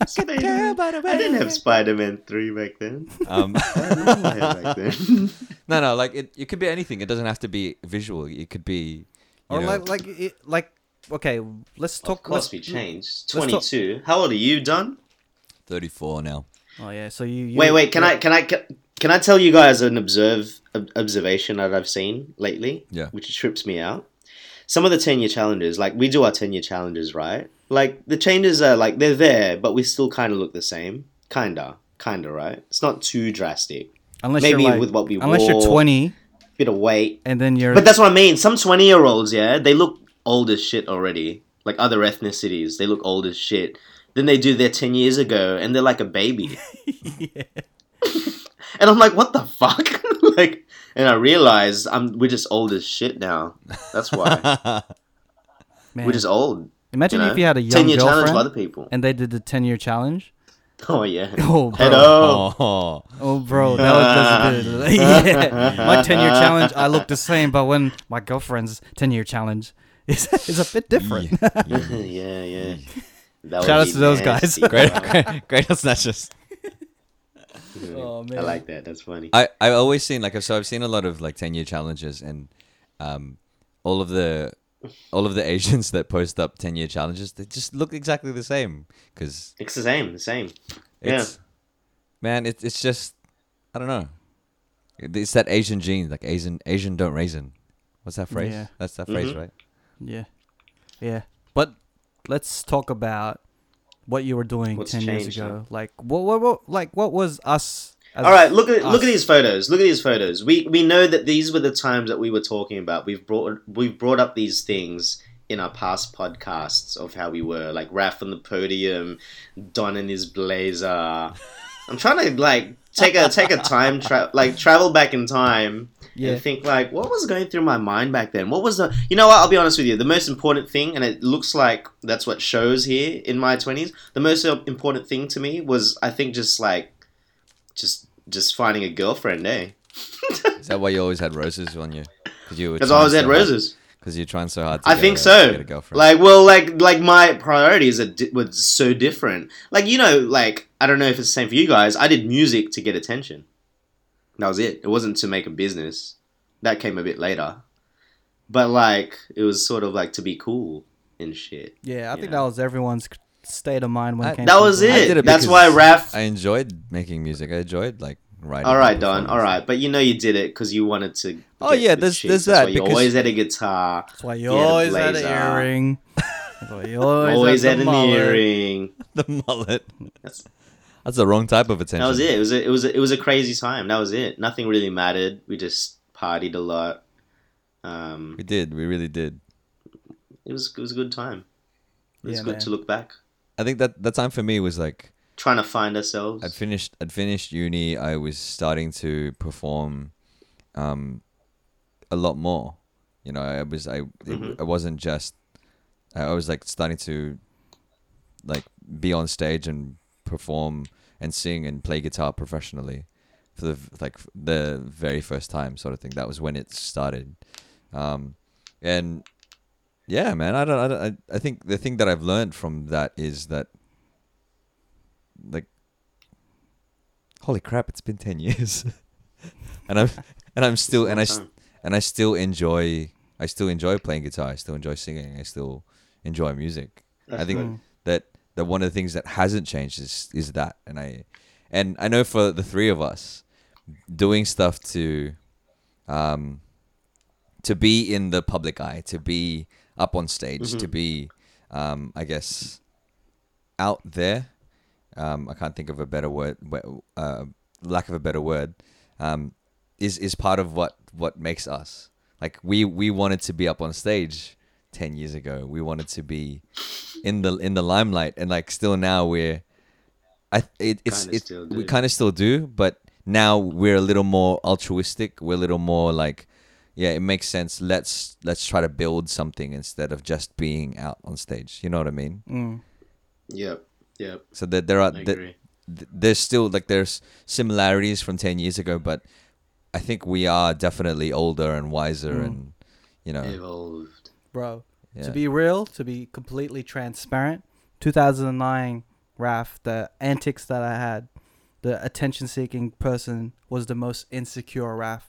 D: Spider-Man. I didn't have Spider-Man three back then.
C: Um,
D: I don't know what I had back then.
C: no, no, like it. It could be anything. It doesn't have to be visual. It could be. You
A: Or
C: know,
A: like like it, like okay, let's
D: of
A: talk.
D: course,
A: let's-
D: we changed.
A: let's talk-
D: Twenty-two. How old are you, Don?
C: thirty-four now.
A: Oh yeah, so you, you
D: Wait, wait. Can I can I can, can I tell you guys an observe ob- observation that I've seen lately?
C: Yeah.
D: Which trips me out. Some of the ten year challenges, like we do our ten year challenges, right? Like the changes are like they're there, but we still kind of look the same. Kinda, kinda, right? It's not too drastic.
A: unless
D: maybe
A: you're like,
D: with what we
A: unless you're 20
D: Bit of weight,
A: and then you're
D: but that's what I mean. Some twenty year olds, yeah, they look old as shit already. Like other ethnicities, they look old as shit. Then they do their ten years ago, and they're like a baby. And I'm like, what the fuck? like, and I realized I'm we're just old as shit now. That's why
A: man.
D: we're just old.
A: Imagine
D: you know?
A: if you had a young
D: ten year challenge
A: girlfriend
D: other people.
A: and they did the 10 year challenge.
D: Oh yeah.
A: Oh, bro.
D: Hello.
C: Oh,
A: Oh, bro, that was just a bit. yeah, my 10 year challenge, I look the same, but when my girlfriend's 10 year challenge is, is a bit different.
D: yeah, yeah. That
A: Shout out to those guys.
D: nasty,
C: great,
D: bro.
C: great, great snatches.
A: Oh,
D: I like that. That's funny.
C: I I always seen like so I've seen a lot of like ten year challenges and um all of the all of the Asians that post up ten year challenges they just look exactly the same because
D: It's the same. The same. Yeah.
C: it's man it's it's just I don't know it's that Asian gene like Asian Asian don't raisin what's that phrase
A: Yeah.
C: that's that phrase
D: Mhm.
C: right
A: Yeah. Yeah. But let's talk about what you were doing
D: What's
A: 10 years
D: changed,
A: ago. Like what, what what like what was us
D: All right, look at look at these photos. Look at these photos. We we know that these were the times that we were talking about. We've brought we've brought up these things in our past podcasts of how we were, like Raph on the podium, Don in his blazer. I'm trying to like take a take a time tra- like travel back in time
A: Yeah.
D: and think like what was going through my mind back then. What was the you know what? I'll be honest with you. The most important thing, and it looks like that's what shows here in my twenties. The most important thing to me was I think just like just just finding a girlfriend, eh?
C: is that why you always had roses on you because you
D: Because I always had roses.
C: because you're trying so hard to
D: I
C: get
D: think
C: a,
D: so.
C: get a girlfriend
D: Like, well, like, like my priorities are di- were so different. Like, you know, like I don't know if it's the same for you guys. I did music to get attention. That was it. It wasn't to make a business. That came a bit later. But like, it was sort of like to be cool and shit.
A: Yeah, I think
D: Yeah.
A: that was everyone's state of mind when
C: I-
A: it came
D: That
A: to
D: was
A: music.
C: I
D: it.
C: did it
D: That's why Raf.
C: I enjoyed making music I enjoyed like writing
D: all right, Don. All right, but you know you did it because you wanted to.
C: Oh, yeah,
D: with
C: there's-
D: chicks.
C: there's
D: That's
C: that,
D: why you
C: because-
D: always had a guitar.
A: That's why you
D: He had a
A: always had an earring. That's why you always,
D: Always
A: had
D: had an
A: mullet.
D: earring.
C: the mullet
D: That's
C: that's the wrong type of attention
D: That was it. It was a, it was a, it was a crazy time. That was it. Nothing really mattered. We just partied a lot. Um,
C: we did we really did
D: it was it was a good time. It was
A: Yeah,
D: good
A: man.
D: to look back,
C: I think that that time for me was like
D: trying to find ourselves.
C: I'd finished I'd finished uni. I was starting to perform um a lot more. You know, I was I it,
D: Mhm.
C: I wasn't just I was like starting to like be on stage and perform and sing and play guitar professionally. for the like the very first time, sort of thing. That was when it started, um, and yeah, man, I don't, I don't, I, I think the thing that I've learned from that is that, like, holy crap, it's been ten years, and I'm and I'm still and I s-
D: Long time.
C: and I still enjoy I still enjoy playing guitar. I still enjoy singing. I still enjoy music.
D: That's
C: I think that that one of the things that hasn't changed is is that, and I and I know for the three of us, doing stuff to, um, to be in the public eye, to be up on stage, to
D: Mhm.
C: be, um, I guess, out there. Um, I can't think of a better word. Uh, lack of a better word, um, is is part of what what makes us. Like we we wanted to be up on stage ten years ago. We wanted to be in the in the limelight, and like still now we're. I it, it's
D: Kinda
C: it,
D: still
C: we kind of still do, but now we're a little more altruistic. We're a little more like, yeah, it makes sense. Let's let's try to build something instead of just being out on stage. You know what I mean?
A: Mm.
D: Yep. Yep.
C: So that there are
D: I
C: that there's still like there's similarities from 10 years ago but i think we are definitely older and wiser
A: Mm.
C: and you know
D: Evolved.
A: Bro,
C: yeah.
A: to be real, to be completely transparent, 2009 Raf, the antics that I had, the attention seeking person was the most insecure Raf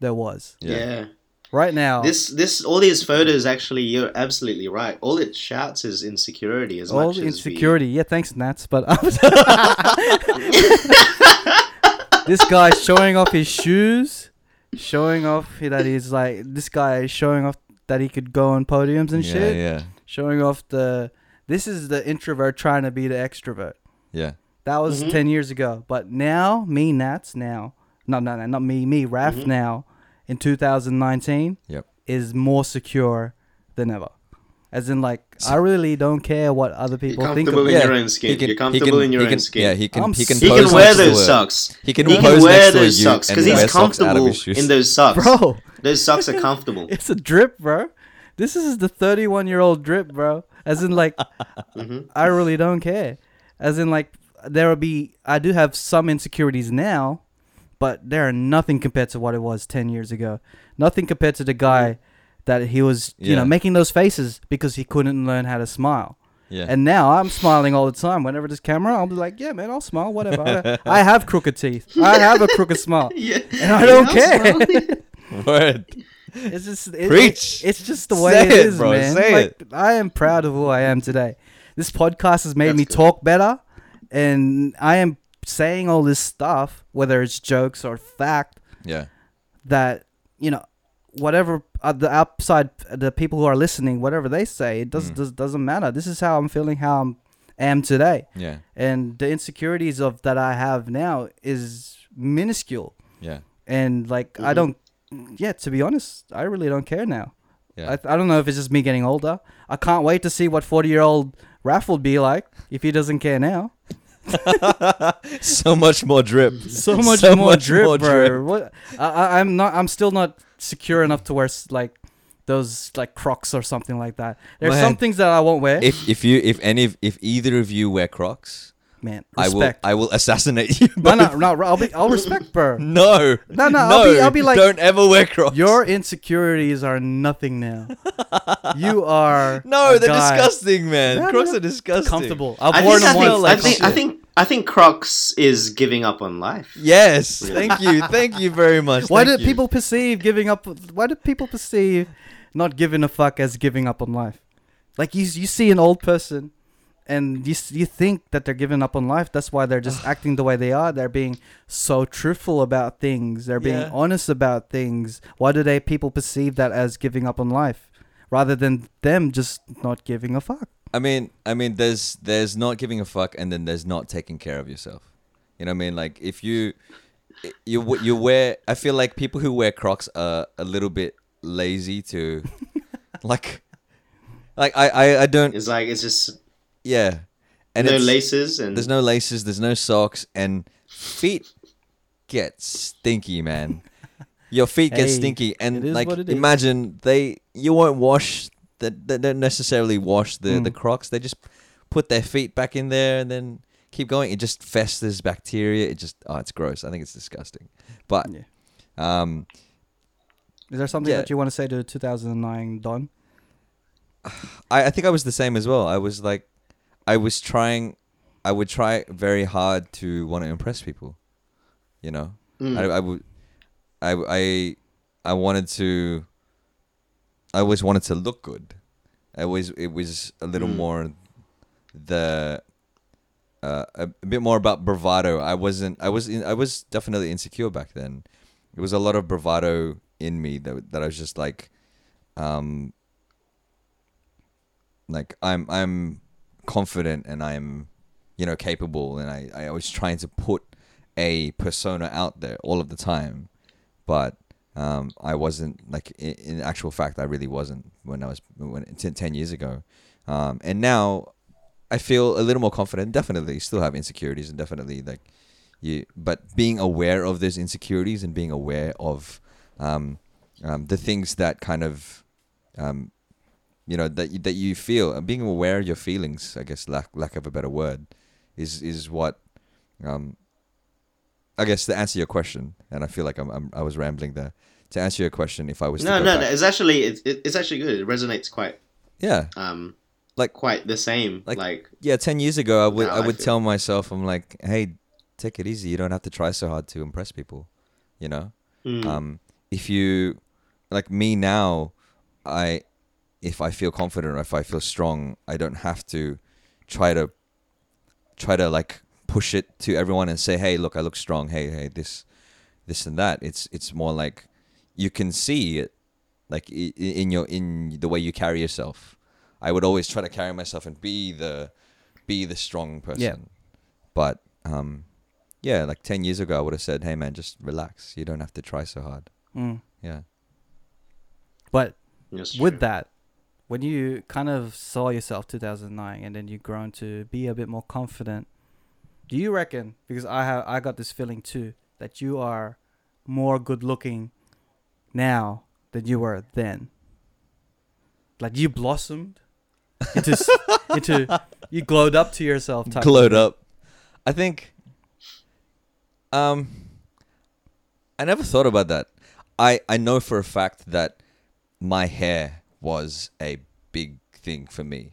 A: there was.
C: Yeah.
D: Yeah.
A: Right now,
D: This this all these photos actually you're absolutely right. All it shouts is insecurity as
A: all
D: much as
A: insecurity. Yeah, thanks, Nats. But this guy showing off his shoes, showing off that he's like this guy is showing off that he could go on podiums and
C: yeah,
A: shit,
C: yeah
A: showing off the. This is the introvert trying to be the extrovert.
C: yeah
A: That was
D: Mhm.
A: 10 years ago. But now, me, Nats, now, no, no, no, not me, me, Raf,
D: Mhm.
A: now, in 2019,
C: Yep.
A: is more secure than ever. As in, like, I really don't care what other
D: Be
A: people think of
D: comfortable
A: me.
D: in
C: Yeah,
D: your own skin. You're comfortable in your
C: he
D: own
C: can,
D: skin.
C: yeah he can
A: I'm
C: he can
A: s-
D: He
C: pose
D: can wear
C: next to
D: those
C: a-
D: socks.
C: he can,
D: He
C: pose
D: can
C: next
D: wear
C: to a
D: those
C: you
D: socks
C: and
D: because
C: wear
D: he's
C: socks out of
D: comfortable
C: his shoes.
D: in those socks.
A: Bro,
D: Those socks are comfortable.
A: it's a drip, bro. This is the 31 year old drip, bro. As in, like,
D: hmm
A: I really don't care. As in, like, there will be, I do have some insecurities now, but they are nothing compared to what it was 10 years ago. Nothing compared to the guy that he was, you know, making those faces because he couldn't learn how to smile.
C: yeah
A: And now I'm smiling all the time. Whenever there's camera, I'll be like, yeah, man, I'll smile, whatever. I, I have crooked teeth. I have a crooked smile.
D: Yeah.
A: And I don't
D: Yeah,
A: care.
C: word
A: It's just it,
C: Preach.
A: It, it's just the way
C: Say
A: it
C: it,
A: is,
C: bro.
A: man.
C: Say
A: like, I am proud of who I am today. This podcast has made
D: That's
A: me
D: good.
A: talk better, and I am saying all this stuff, whether it's jokes or fact,
C: yeah
A: that you know, whatever uh, the outside, the people who are listening, whatever they say, it does,
C: Mm.
A: does doesn't matter. This is how I'm feeling, how I'm am today,
C: yeah
A: and the insecurities of that I have now is minuscule,
C: yeah
A: and like I
D: Mhm.
A: don't. Yeah, to be honest, I really don't care now.
C: yeah
A: I, I don't know if it's just me getting older. I can't wait to see what 40 year old Raf would be like if he doesn't care now.
C: so much more drip
A: So much
C: So
A: more
C: much
A: drip,
C: more
A: bro.
C: drip.
A: What? I, I'm not. I'm still not secure enough to wear like those like Crocs or something like that. There's
C: Man.
A: some things that I won't wear.
C: if if you if any if either of you wear crocs
A: Man,
C: i will i will assassinate you
A: no,
C: both.
A: no, no. I'll be. I'll respect, bro.
C: no
A: No, no, I'll be- I'll be like-
C: don't ever wear crocs
A: Your insecurities are nothing now. you are
C: no
A: a
C: they're
A: guy
C: disgusting man
A: No, no,
C: crocs are disgusting
A: Comfortable. I've
D: I
A: worn
D: think, I,
A: them
D: think,
A: once.
D: I,
C: like
D: think, I think I think Crocs is giving up on life.
C: Yes, thank you, thank you very much.
A: Why do people perceive giving up? Why do people perceive not giving a fuck as giving up on life? Like you, you see an old person, and you you think that they're giving up on life. That's why they're just acting the way they are. They're being so truthful about things. They're being
C: Yeah.
A: honest about things. Why do they people perceive that as giving up on life, rather than them just not giving a fuck?
C: I mean, I mean, there's there's not giving a fuck, and then there's not taking care of yourself. You know what I mean? Like if you you you wear, I feel like people who wear Crocs are a little bit lazy to, like, like I I, I don't
D: It's like it's just
C: yeah, and
D: no laces and
C: There's no laces. There's no socks, and feet get stinky, man. Your feet get
A: Hey,
C: stinky, and
A: it is
C: like
A: what it is.
C: imagine they you won't wash that. They don't necessarily wash the the
A: Mm.
C: Crocs. They just put their feet back in there and then keep going. It just festers bacteria. It just oh, it's gross. I think it's disgusting. But
A: Yeah.
C: um,
A: Is there something
C: Yeah.
A: that you want to say to 2009 Don?
C: I, I think I was the same as well. I was like, I was trying, I would try very hard to want to impress people. You know,
D: Mm.
C: I, I would, I, I, I wanted to. I always wanted to look good. I always it was a little
D: Mm.
C: more, the, uh, a, a bit more about bravado. I wasn't. I was. In, I was definitely insecure back then. It was a lot of bravado in me that that I was just like, um, like I'm I'm confident and I'm you know capable and I I was trying to put a persona out there all of the time. But um I wasn't like in, in actual fact I really wasn't when I was when 10, 10 years ago. Um and now I feel a little more confident. Definitely still have insecurities and definitely like you but being aware of those insecurities and being aware of um, um the things that kind of um you know that you, that you feel and being aware of your feelings i guess lack lack of a better word is is what um i guess to answer your question and i feel like i'm, I'm i was rambling there to answer your question if i was
D: No, no,
C: back,
D: no. It's actually it's, it's actually good. It resonates quite
C: yeah
D: um
C: Like-
D: quite the same.
C: like-
D: Like,
C: yeah 10 years ago i would i
D: I
C: would
D: feel-
C: tell myself i'm like hey take it easy you don't have to try so hard to impress people you know
D: mm,
C: um if you like me now i if i feel confident or if i feel strong i don't have to try to try to like push it to everyone and say hey look i look strong. Hey hey this this and that. It's it's more like you can see it like i- i- in your in the way you carry yourself. I would always try to carry myself and be the be the strong person. Yeah. but um yeah like 10 years ago i would have said hey man just relax. You don't have to try so hard.
A: Mm.
C: yeah.
A: But
D: that's
A: with
D: true.
A: that, when you kind of saw yourself 2009 and then you've grown to be a bit more confident, do you reckon? Because I have, I got this feeling too that you are more good looking now than you were then. Like you blossomed into into you glowed up to yourself. Type
C: glowed up i think um i never thought about that i i know for a fact that my hair was a big thing for me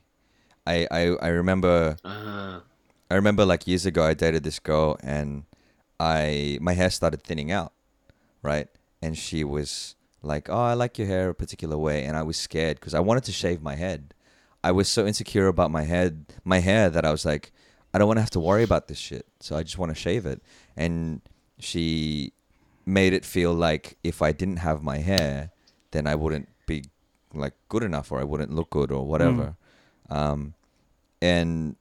C: i i, I remember
D: Ah,
C: I remember like years ago I dated this girl and I my hair started thinning out, right? And she was like, "Oh, I like your hair a particular way," and I was scared because I wanted to shave my head. I was so insecure about my head, my hair that I was like, I don't want to have to worry about this shit. So I just want to shave it. And she made it feel like if I didn't have my hair, then I wouldn't be like good enough or I wouldn't look good or whatever. Um, and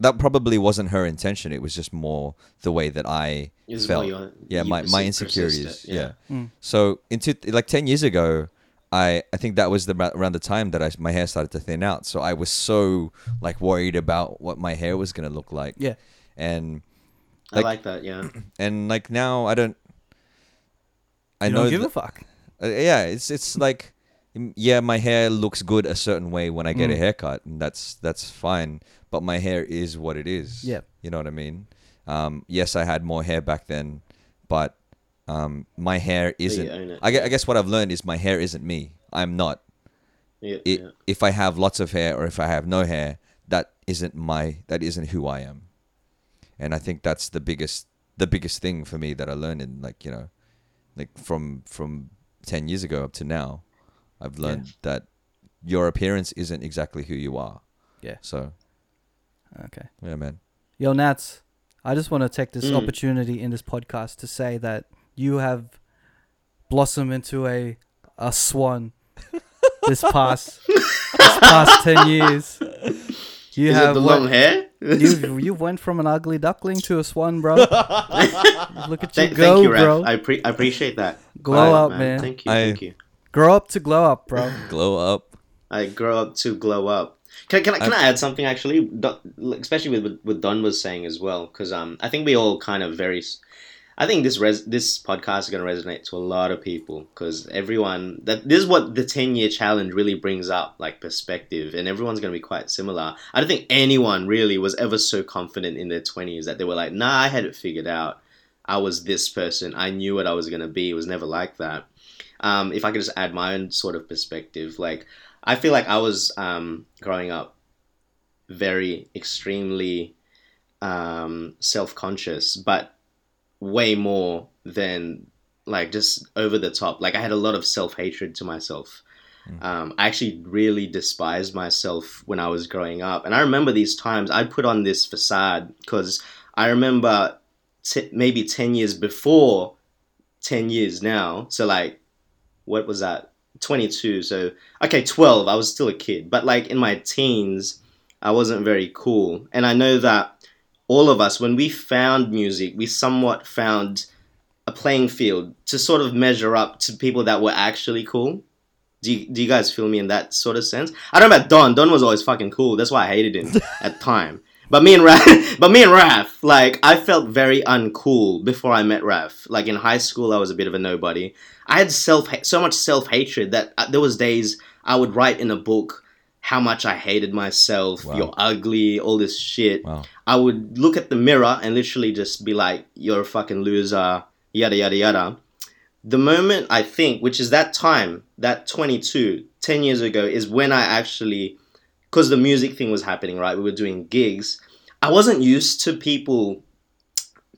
C: that probably wasn't her intention. It was just more the way that I
D: it's
C: felt.
D: more your-
C: yeah, my, my insecurities.
D: persisted,
C: Yeah.
A: Mm.
C: So into like ten years ago, I I think that was the around the time that I my hair started to thin out. So I was so like worried about what my hair was gonna look like.
A: Yeah.
C: And
D: I
C: Like-
D: like that. Yeah.
C: and like now I don't. I
A: You
C: know.
A: don't give
C: that-
A: a fuck.
C: Uh, yeah, it's it's like mm, yeah, my hair looks good a certain way when I get a
A: Mm.
C: haircut, and that's that's fine. But my hair is what it is.
A: Yeah.
C: you know what I mean. Um, yes, I had more hair back then, but um, my hair isn't. I, I guess what I've learned is my hair isn't me. I'm not.
D: Yeah,
C: It,
D: yeah.
C: If I have lots of hair or if I have no hair, that isn't my. That isn't who I am. And I think that's the biggest the biggest thing for me that I learned in like you know, like from from ten years ago up to now, I've learned that your appearance isn't exactly who you are.
A: Yeah.
C: So
A: Okay.
C: yeah, man.
A: Yo, Nats, I just want to take this
D: Mm.
A: opportunity in this podcast to say that you have blossomed into a a swan this past this past ten years. You
D: Is
A: have
D: it the
A: went-
D: long hair?
A: you you went from an ugly duckling to a swan, bro. Look at you
D: Thank,
A: go,
D: thank you,
A: bro.
D: I, pre- I appreciate that.
A: Glow up, man.
D: Thank you.
C: I-
D: thank you.
A: Grow up to glow up, bro.
C: Glow up.
D: I grow up to glow up. Can, can, I, can I add something actually, especially with what Don was saying as well? Because um, I think we all kind of very, s- I think this res- this podcast is going to resonate to a lot of people because everyone that this is what the 10 year challenge really brings up like perspective and everyone's going to be quite similar. I don't think anyone really was ever so confident in their 20s that they were like, "Nah, I had it figured out. I was this person. I knew what I was going to be." It was never like that. Um, if I could just add my own sort of perspective, like I feel like I was um, growing up very extremely um, self conscious, but way more than like just over the top. Like I had a lot of self hatred to myself. Um, I actually really despised myself when I was growing up, and I remember these times I'd put on this facade because I remember t- maybe ten years before, ten years now. So like, what was that? Twenty two. So okay, twelve. I was still a kid, but like in my teens, I wasn't very cool, and I know that all of us, when we found music, we somewhat found a playing field to sort of measure up to people that were actually cool. Do you, do you guys feel me in that sort of sense? I don't know about Don. Don was always fucking cool. That's why I hated him at the time. But me and Raf, but me and Raf, like I felt very uncool before I met Raf. Like in high school, I was a bit of a nobody. I had self so much self hatred that uh, there was days I would write in a book how much I hated myself.
C: Wow.
D: You're ugly, all this shit.
C: Wow.
D: I would look at the mirror and literally just be like, "You're a fucking loser," yada yada yada. The moment I think, which is that time, that 22, 10 years ago, is when I actually, because the music thing was happening, right? We were doing gigs. I wasn't used to people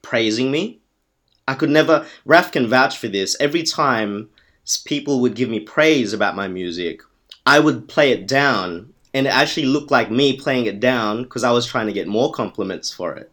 D: praising me. I could never, Raf can vouch for this. Every time people would give me praise about my music, I would play it down and it actually looked like me playing it down because I was trying to get more compliments for it.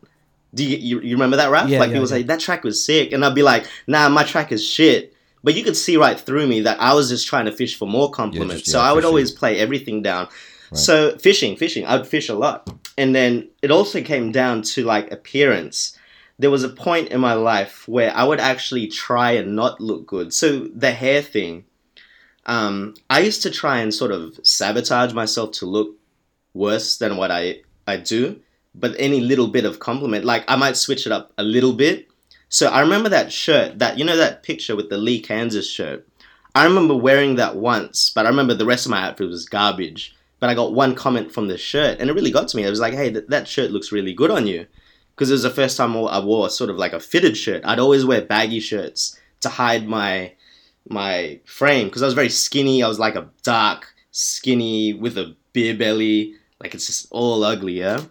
D: Do you, you, you remember that Raf?
A: Yeah,
D: like
A: yeah,
D: people
A: yeah.
D: say that track was sick, and I'd be like, "Nah, my track is shit." But you could see right through me that I was just trying to fish for more compliments.
C: just-
D: so I would
C: fishing.
D: always play everything down. So fishing, fishing, I'd fish a lot, and then it also came down to like appearance. There was a point in my life where I would actually try and not look good. So the hair thing, um, I used to try and sort of sabotage myself to look worse than what I I do. But any little bit of compliment, like I might switch it up a little bit. So I remember that shirt, that you know that picture with the Lee Kansas shirt. I remember wearing that once, but I remember the rest of my outfit was garbage. But I got one comment from the shirt, and it really got to me. It was like, "Hey, th- that shirt looks really good on you," because it was the first time I wore- I wore sort of like a fitted shirt. I'd always wear baggy shirts to hide my my frame because I was very skinny. I was like a dark, skinny with a beer belly. Like it's just all ugly, yeah.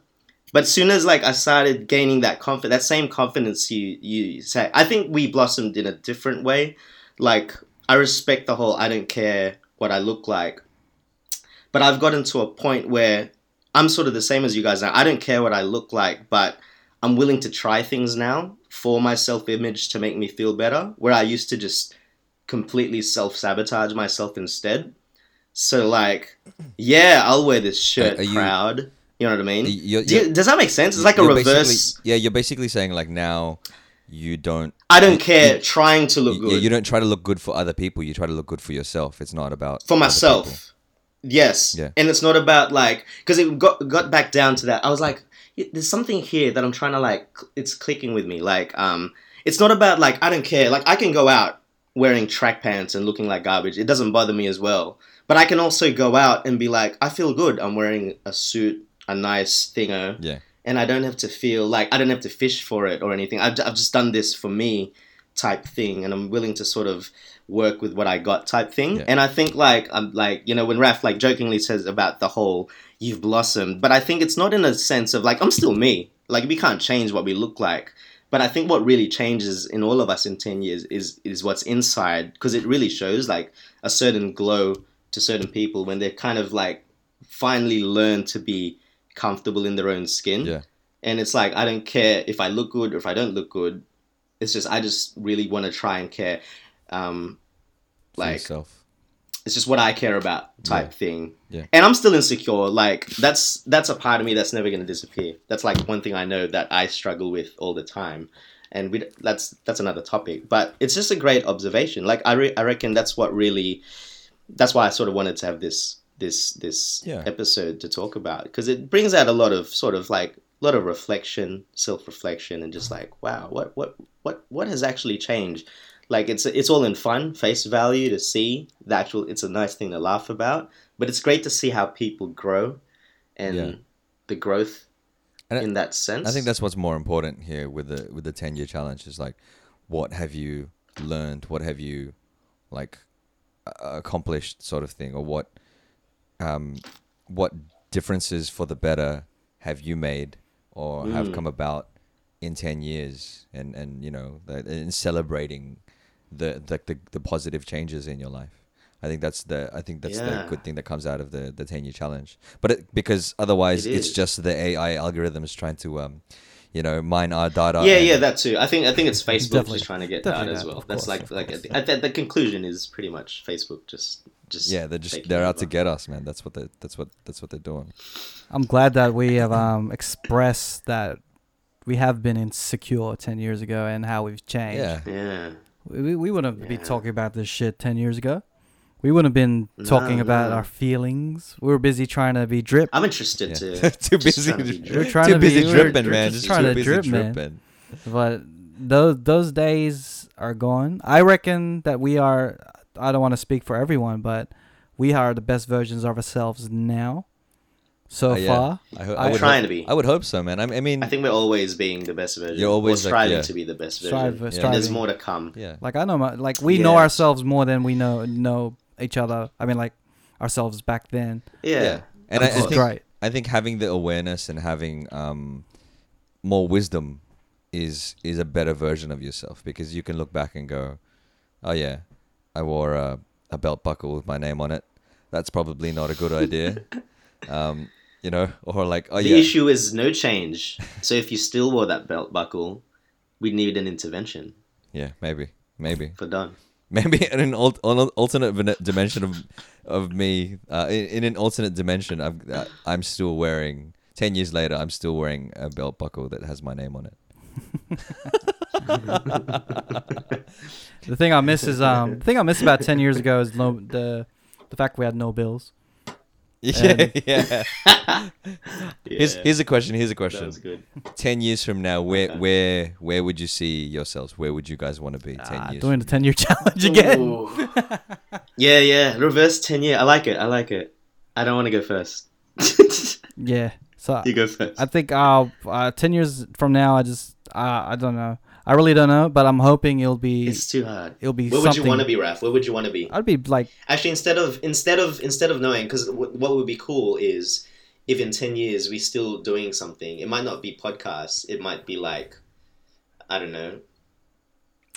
D: But soon as like I started gaining that confidence, that same confidence you you say, I think we blossomed in a different way. Like I respect the whole I don't care what I look like, but I've gotten to a point where I'm sort of the same as you guys now. I don't care what I look like, but I'm willing to try things now for my self image to make me feel better. Where I used to just completely self sabotage myself instead. So like, yeah, I'll wear this shirt
C: Are- are you-
D: proud. You know what I mean?
C: You're-
D: Do you- does that make sense? It's like a reverse.
C: Yeah, you're basically saying like now you don't.
D: I don't care
C: you-
D: trying to look
C: you-
D: good
C: Yeah, you don't try to look good for other people. You try to look good for yourself. It's not about
D: for myself. Yes.
C: Yeah.
D: And it's not about like because it got got back down to that. I was like, there's something here that I'm trying to like. It's clicking with me. Like, um, it's not about like I don't care. Like I can go out wearing track pants and looking like garbage. It doesn't bother me as well. But I can also go out and be like, I feel good. I'm wearing a suit, a nice thingo.
C: Yeah.
D: and I don't have to feel like I don't have to fish for it or anything. I've, I've just done this for me type thing, and I'm willing to sort of work with what I got type thing.
C: Yeah.
D: And I think like I'm like you know when Raf like jokingly says about the whole you've blossomed, but I think it's not in a sense of like I'm still me. Like we can't change what we look like. But I think what really changes in all of us in ten years is is what's inside because it really shows like a certain glow to certain people when they're kind of like finally learn to be comfortable in their own skin.
C: Yeah.
D: And it's like I don't care if I look good or if I don't look good. It's just I just really want to try and care. Um, like
C: yourself.
D: It's just what I care about type thing.
C: Yeah.
D: And I'm still insecure. Like that's that's a part of me that's never gonna disappear. That's like one thing I know that I struggle with all the time. And we, that's that's another topic. But it's just a great observation. Like I re- I reckon that's what really that's why I sort of wanted to have this this this
C: Yeah.
D: episode to talk about because it brings out a lot of sort of like a lot of reflection, self reflection, and just like, wow, what what what what has actually changed? Like it's it's all in fun, face value to see the actual. It's a nice thing to laugh about, but it's great to see how people grow, and
C: Yeah.
D: the growth
C: And I-
D: in that sense.
C: I think that's what's more important here with the with the ten year challenge is like, what have you learned? What have you like accomplished, sort of thing, or what um what differences for the better have you made or have
D: Mm.
C: come about in ten years? And and you know, in celebrating the the, the the positive changes in your life. I think that's the I think that's the good thing that comes out of the the ten year challenge. But it, because otherwise,
D: It
C: it's just the AI algorithms trying to um, you know, mine our data.
D: yeah, yeah, that too. I think I think it's Facebook
A: Definitely-
D: just trying to get that as well. That's
A: course,
D: like like
A: course.
D: at the, at the, the conclusion is pretty much Facebook just just
C: yeah. They're just they're out to get us, man. That's what they that's what that's what they're doing.
A: I'm glad that we have um, expressed that we have been insecure 10 years ago and how we've changed.
C: Yeah,
D: Yeah.
A: We, we- we wouldn't be
D: Yeah.
A: talking about this shit 10 years ago. We wouldn't have been talking
D: No,
A: about
D: no.
A: our feelings. We were busy trying to be drip.
D: I'm interested
C: Yeah.
D: to
C: too busy,
D: to be
C: to-
A: We're trying
C: too
A: to be-
C: busy
A: we're
C: dripping, man.
A: just
C: Just
A: trying
C: too
A: to
C: busy
A: drip, man.
C: dripping.
A: But those those days are gone. I reckon that we are. I don't want to speak for everyone, but we are the best versions of ourselves now. So
C: Uh, yeah.
A: far,
C: I, ho-
A: I-
C: I would
D: Trying
C: hope,
D: to be.
C: I would hope so, man. I, I mean,
D: I think we're always being the best version.
C: You're always,
D: or
C: like,
D: striving
C: yeah.
D: to be the best version.
A: Strive-
D: And
A: striving.
D: there's more to come.
C: yeah,
A: like I know, my, like we know ourselves more than we know know each other. I mean, like ourselves back then.
D: Yeah.
C: yeah. And I, I think
A: Right.
C: I think having the awareness and having um, more wisdom is is a better version of yourself because you can look back and go, oh yeah, I wore a, a belt buckle with my name on it. That's probably not a good idea. um, you know, or like, oh
D: the
C: yeah,
D: issue is no change. So if you still wore that belt buckle, we'd need an intervention
C: yeah, maybe, maybe.
D: for done.
C: Maybe in an alt- an alternate dimension of of me, uh, in, in an alternate dimension, I'm uh, I'm still wearing. Ten years later, I'm still wearing a belt buckle that has my name on it.
A: The thing I miss is um the thing I miss about ten years ago is no the the fact we had no bills.
C: Yeah,
A: And-
C: yeah. Here's here's a question. Here's a question.
D: That
C: question.
D: was good.
C: Ten years from now, where where where would you see yourselves? Where would you guys want to be? Ten
A: Ah,
C: years.
A: doing the ten year challenge again.
D: Yeah, yeah. Reverse 10 year. I like it. I like it. I don't want to go first.
A: Yeah. So
D: you go first.
A: I think uh, uh ten years from now I just uh, I don't know. I really don't know, but I'm hoping it'll be
D: it's too hard.
A: it'll be
D: Where would you want to be, Raf? Where would you want to be?
A: I'd be like
D: Actually, instead of instead of instead of knowing, because w- what would be cool is if in ten years we're still doing something. It might not be podcasts. It might be like I don't know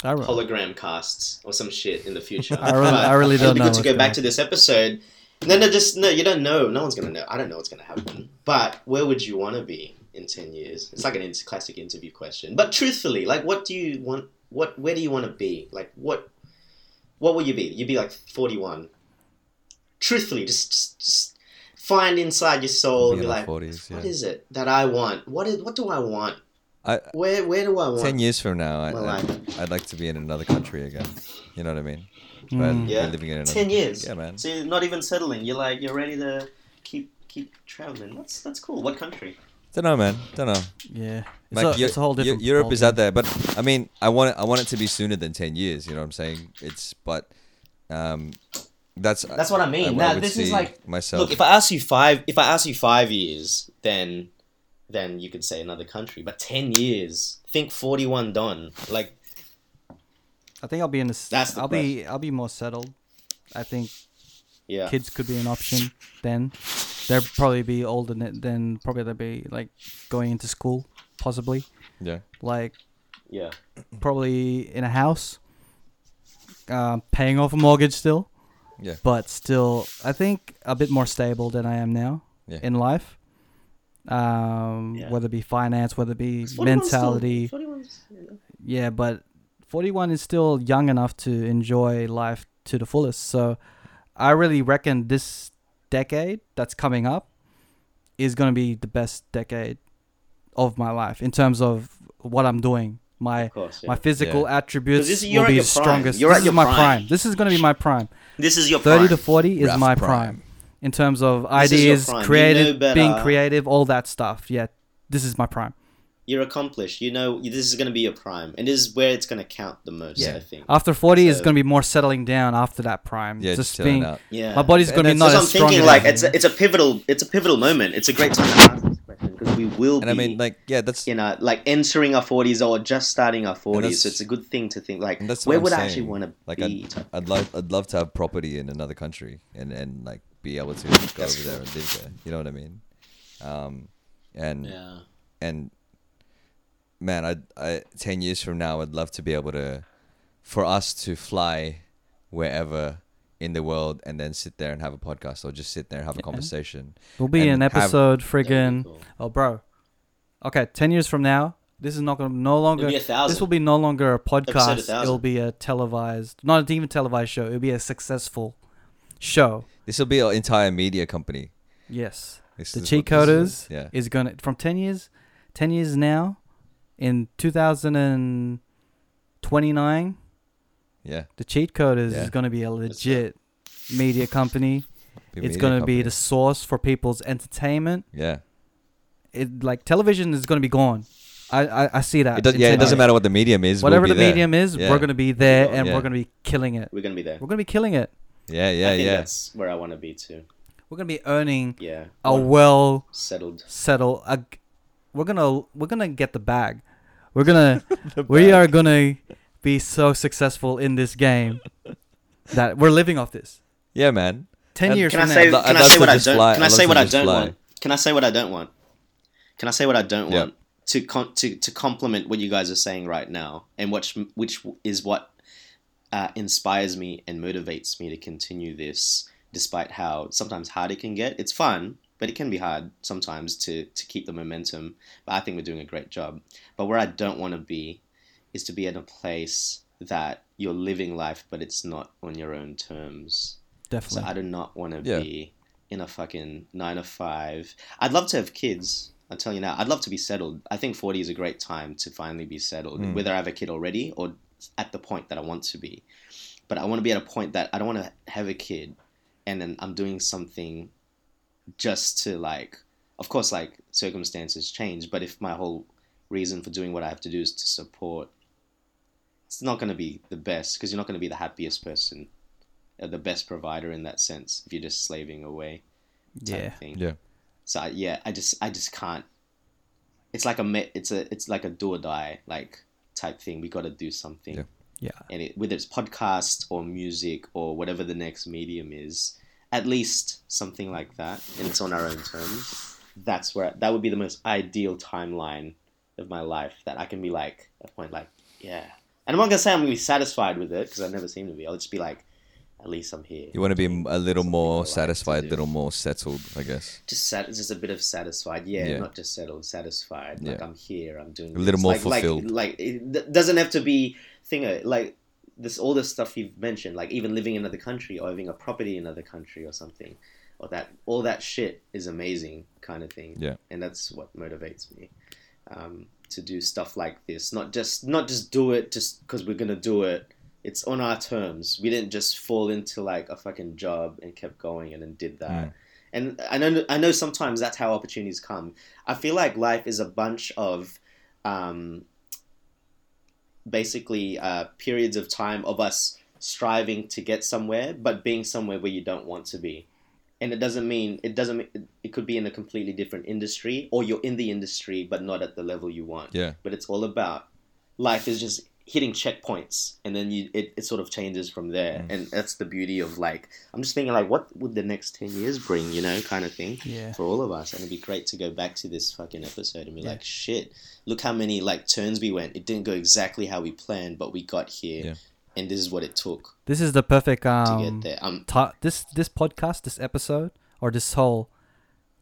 A: I, re-
D: hologram casts or some shit in the future.
A: I really- I really
D: it'd
A: don't
D: be
A: know
D: good to go back to this episode. No, no, just no. You don't know. No one's gonna know. I don't know what's gonna happen. But where would you want to be in ten years? It's like an inter- classic interview question. But truthfully, like, what do you want? What where do you want to be? Like, what what will you be? You'd be like forty one. Truthfully, just just, just find inside your soul and
C: Be
D: be
C: in our
D: like,
C: 40s,
D: what
C: yeah.
D: is it that I want? What is what do I want?
C: I,
D: Where where do I want?
C: ten years from now, I,
D: my
C: I,
D: life?
C: I'd like to be in another country again. You know what I mean?
A: Mm.
C: be
D: Yeah.
C: living in another
D: Ten years.
C: Yeah, man.
D: So you're not even settling. You're like you're ready to keep keep traveling. That's that's cool. What country?
C: Don't know, man. Don't know.
A: yeah. It's,
C: Like,
A: a, it's a whole different.
C: Europe
A: whole
C: is out there, but I mean, I want it, I want it to be sooner than ten years. You know what I'm saying? It's but, um, that's
D: That's what I mean.
C: what
D: Now,
C: would
D: this is like-
C: myself.
D: Look, if I ask you five, if I ask you five years, then then you could say another country. But ten years, think forty-one done. Like
A: I think I'll be in this.
D: That's the
A: I'll be I'll be more settled. I think
D: yeah,
A: kids could be an option then. They'll probably be older than, then probably they'll be like going into school possibly
C: yeah,
A: like
D: yeah,
A: probably in a house, um, paying off a mortgage still,
C: yeah,
A: but still I think a bit more stable than I am now
C: yeah.
A: in life. Um,
D: Yeah.
A: whether it be finance, whether it be
D: 41's still-
A: mentality,
D: 41's, you know.
A: yeah, but 41 is still young enough to enjoy life to the fullest. So I really reckon this decade that's coming up is going to be the best decade of my life in terms of what I'm doing. My
D: course, yeah.
A: my physical attributes
D: this- you're
A: will be
D: your
A: strongest.
D: You're
A: this
D: at
A: is
D: your
A: my
D: prime.
A: prime. This is going to be my prime.
D: This is your
A: 30
D: prime.
A: to 40 is
C: Rough
A: my
C: prime.
A: prime in terms of
D: This
A: ideas,
D: prime. You
A: creative,
D: know
A: being creative, all that stuff. Yeah. this is my prime.
D: You're accomplished. You know this is going to be your prime, and this is where it's going to count the most. Yeah. I think.
A: After 40 is
D: So-
A: going to be more settling down after that prime.
C: Yeah,
A: just
C: just
A: being
C: out.
D: Yeah,
A: my body's going to be
C: And
A: not
D: That's
A: as
D: what I'm
A: strong.
D: thinking. Like it's a, it's a pivotal it's a pivotal moment. It's a great time to ask this question because we will
C: And I mean, like, yeah, that's
D: you know like entering our forties or just starting our forties. So it's a good thing to think like
C: that's
D: where
C: what
D: would
C: I'm
D: I actually want to
C: like
D: be.
C: I'd, I'd love I'd love to have property in another country and and like be able to go
D: That's
C: over there and live there. You know what I mean? Um, and
D: yeah.
C: and man, I I ten years from now, I'd love to be able to, for us to fly wherever in the world and then sit there and have a podcast or just sit there and have a
A: Yeah.
C: conversation.
A: Will be
C: and
A: an episode
D: That'd
A: friggin'
D: cool.
A: Oh, bro. Okay, ten years from now, this is not gonna no longer.
D: It'll be a thousand.
A: This will be no longer a podcast.
D: a.
A: It'll be a televised, not even televised show. It'll be a successful show.
C: This will be our entire media company.
A: Yes,
C: This
A: the
C: is
A: cheat
C: what
A: coders
C: is. Yeah.
A: is gonna from ten years, ten years now, in two thousand and twenty nine.
C: Yeah.
A: The Cheatcoders
C: Yeah.
A: is gonna be a legit media company.
C: Be
A: it's gonna be the source for people's entertainment.
C: Yeah.
A: It like television is gonna be gone. I I, I see that.
C: It does, yeah, it doesn't matter what the medium is.
A: Whatever
C: we'll
A: the
C: there.
A: medium is,
C: Yeah.
A: we're gonna be there and
C: Yeah.
A: we're gonna be killing it.
D: We're gonna be there.
A: We're gonna be killing it.
C: Yeah, yeah,
D: I think
C: yeah.
D: That's where I want to be too.
A: We're gonna be earning
D: Yeah.
A: a well
D: settled.
A: settled. A, we're gonna we're gonna get the bag. We're gonna we are gonna be so successful in this game that we're living off this.
C: Yeah, man.
A: Ten
C: And
A: years
D: Can I
A: from
D: say?
A: now,
D: Can I
C: love
D: say what I don't?
C: fly-
D: Can I
C: I'd
D: say what I don't
C: fly.
D: want? Can I say what I don't want? Can I say what I don't
C: Yeah.
D: want? To con- to to complement what you guys are saying right now, and which which is what uh, inspires me and motivates me to continue this, despite how sometimes hard it can get. It's fun, but it can be hard sometimes to to keep the momentum. But I think we're doing a great job. But where I don't want to be is to be in a place that you're living life, but it's not on your own terms.
A: Definitely. So.
D: I do not want to
C: Yeah.
D: be in a fucking nine to five. I'd love to have kids. I'll tell you now. I'd love to be settled. I think 40 is a great time to finally be settled,
C: Mm.
D: whether I have a kid already or at the point that I want to be. But I want to be at a point that I don't want to have a kid and then I'm doing something just to like, of course, like circumstances change, but if my whole reason for doing what I have to do is to support, it's not going to be the best because you're not going to be the happiest person uh, the best provider in that sense if you're just slaving away
A: yeah.
D: thing
C: Yeah.
D: so I- yeah i just i just can't it's like a it's a it's like a do or die like type thing we got to do something
C: Yeah.
A: Yeah.
D: and it, whether it's podcast or music or whatever the next medium is at least something like that and it's on our own terms that's where that would be the most ideal timeline of my life that i can be like at a point like yeah and i'm not gonna say i'm gonna be satisfied with it because i never seem to be i'll just be like at least i'm here
C: You want to be a little
D: something
C: more
D: like
C: satisfied, a little more settled, I guess.
D: just sat, just a bit of satisfied. Yeah,
C: Yeah.
D: not just settled, satisfied. Like
C: Yeah.
D: I'm here, I'm doing
C: A little
D: this.
C: more
D: like, like-
C: fulfilled.
D: Like, it doesn't have to be thing like this. All this stuff you've mentioned, like even living in another country or having a property in another country or something, or that all that shit is amazing, kind of thing.
C: Yeah.
D: and that's what motivates me um, to do stuff like this. Not just not just do it just because we're gonna do it. It's on our terms. We didn't just fall into like a fucking job and kept going and then did that.
C: Mm.
D: And I know I know sometimes that's how opportunities come. I feel like life is a bunch of um, basically uh, periods of time of us striving to get somewhere, but being somewhere where you don't want to be. And it doesn't mean it doesn't. mean- It could be in a completely different industry, or you're in the industry but not at the level you want.
C: Yeah.
D: But it's all about life is just hitting checkpoints, and then you it, it sort of changes from there.
C: Mm.
D: And that's the beauty of like I'm just thinking like what would the next ten years bring, you know, kind of thing
A: Yeah.
D: for all of us. And it'd be great to go back to this fucking episode and be
A: Yeah.
D: like, shit, look how many like turns we went. It didn't go exactly how we planned, but we got here,
C: Yeah.
D: and this is what it took
A: This is the perfect
D: to
A: um
D: get there. Um,
A: ti- this this podcast, this episode, or this whole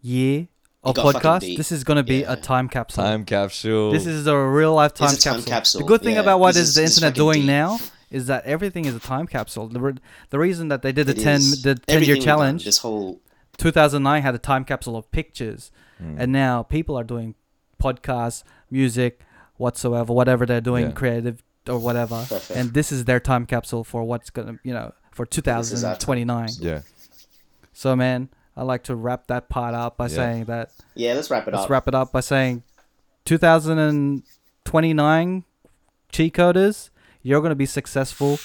A: year of podcast. This is gonna be
D: Yeah.
A: a time capsule.
C: Time capsule.
A: This is a real life time,
D: It's time
A: capsule.
D: capsule,
A: The good thing
D: yeah.
A: about what
D: This
A: is
D: is-
A: the
D: is
A: internet doing
D: deep.
A: now is that everything is a time capsule. The, re- the reason that they did the
D: it
A: ten
D: is.
A: the ten
D: Everything
A: year challenge,
D: This whole
A: 2009 had a time capsule of pictures,
C: Mm.
A: and now people are doing podcasts, music, whatsoever, whatever they're doing,
C: Yeah.
A: creative or whatever,
D: Perfect.
A: and this is their time capsule for what's gonna you know for
D: is our time
A: 2029.
C: yeah.
A: So man, I like to wrap that part up by
C: Yeah.
A: saying that
D: yeah, let's wrap it up.
A: let's wrap it up by saying 2029 Cheatcoders, you're gonna be successful.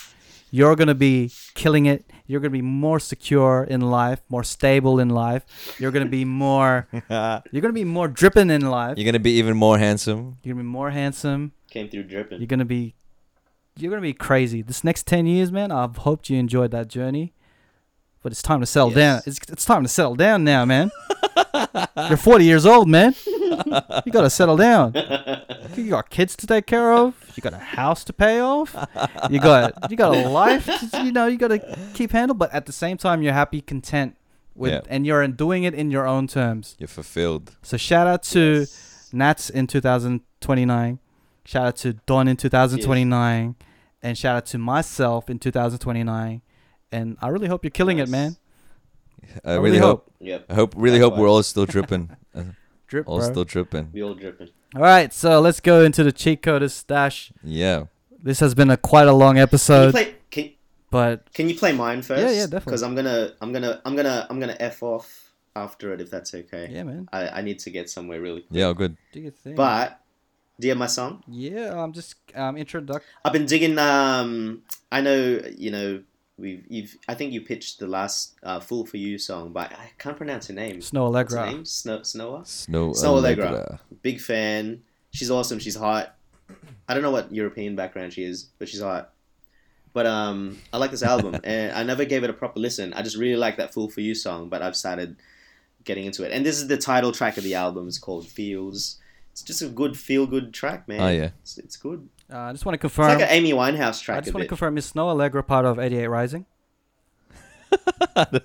A: You're gonna be killing it. You're gonna be more secure in life, more stable in life. You're gonna be more. you're gonna be more dripping in life.
C: You're gonna be even more handsome.
A: You're gonna be more handsome.
D: Came through dripping.
A: You're gonna be. You're gonna be crazy. This next ten years, man. I've hoped you enjoyed that journey. But it's time to settle
D: Yes.
A: down. It's it's time to settle down now, man. You're 40 years old, man. You gotta settle down. You got kids to take care of. You got a house to pay off. You got you got a life. To, you know you gotta keep handle. But at the same time, you're happy, content with,
C: Yeah.
A: and you're doing it in your own terms.
C: You're fulfilled.
A: So shout out to Nats in 2029. Shout out to Don in 2029, and shout out to myself in 2029. And I really hope you're killing it, man.
C: I really hope.
D: Yep.
C: I hope. Really hope we're all still dripping. Uh,
A: Drip,
C: all
A: bro.
C: still dripping.
D: We all dripping.
A: All right, so let's go into the cheat code stash.
C: Yeah.
A: This has been a quite a long
D: Can you
A: episode,
D: play? Can,
A: but
D: can you play mine first?
A: Yeah, yeah, definitely.
D: Because I'm gonna, I'm gonna, I'm gonna, I'm gonna f off after it if that's okay.
A: yeah, man,
D: I, I need to get somewhere really. Quick.
C: Yeah. Good.
A: do your thing.
D: But do you have my song?
A: yeah, I'm just um introduct.
D: I've been digging. Um, I know you know we've. You've. I think you pitched the last uh, "Fool for You" song, but I can't pronounce her name.
A: Snow
D: What's her
A: Aalegra.
D: name? Snow Snowa.
C: Snow.
D: Snoh Aalegra.
C: Allegra.
D: Big fan. She's awesome. She's hot. I don't know what European background she is, but she's hot. But um, I like this album, and I never gave it a proper listen. I just really like that "Fool for You" song, but I've started getting into it. And this is the title track of the album. It's called "Feels." It's just a good feel-good track, man.
C: Oh yeah.
D: It's, it's good.
A: Uh, I just want to confirm.
D: It's
A: confirm.
D: like an Amy Winehouse track.
A: I just
D: a
A: want to confirm. Is Snoh Aalegra part of 88 Rising?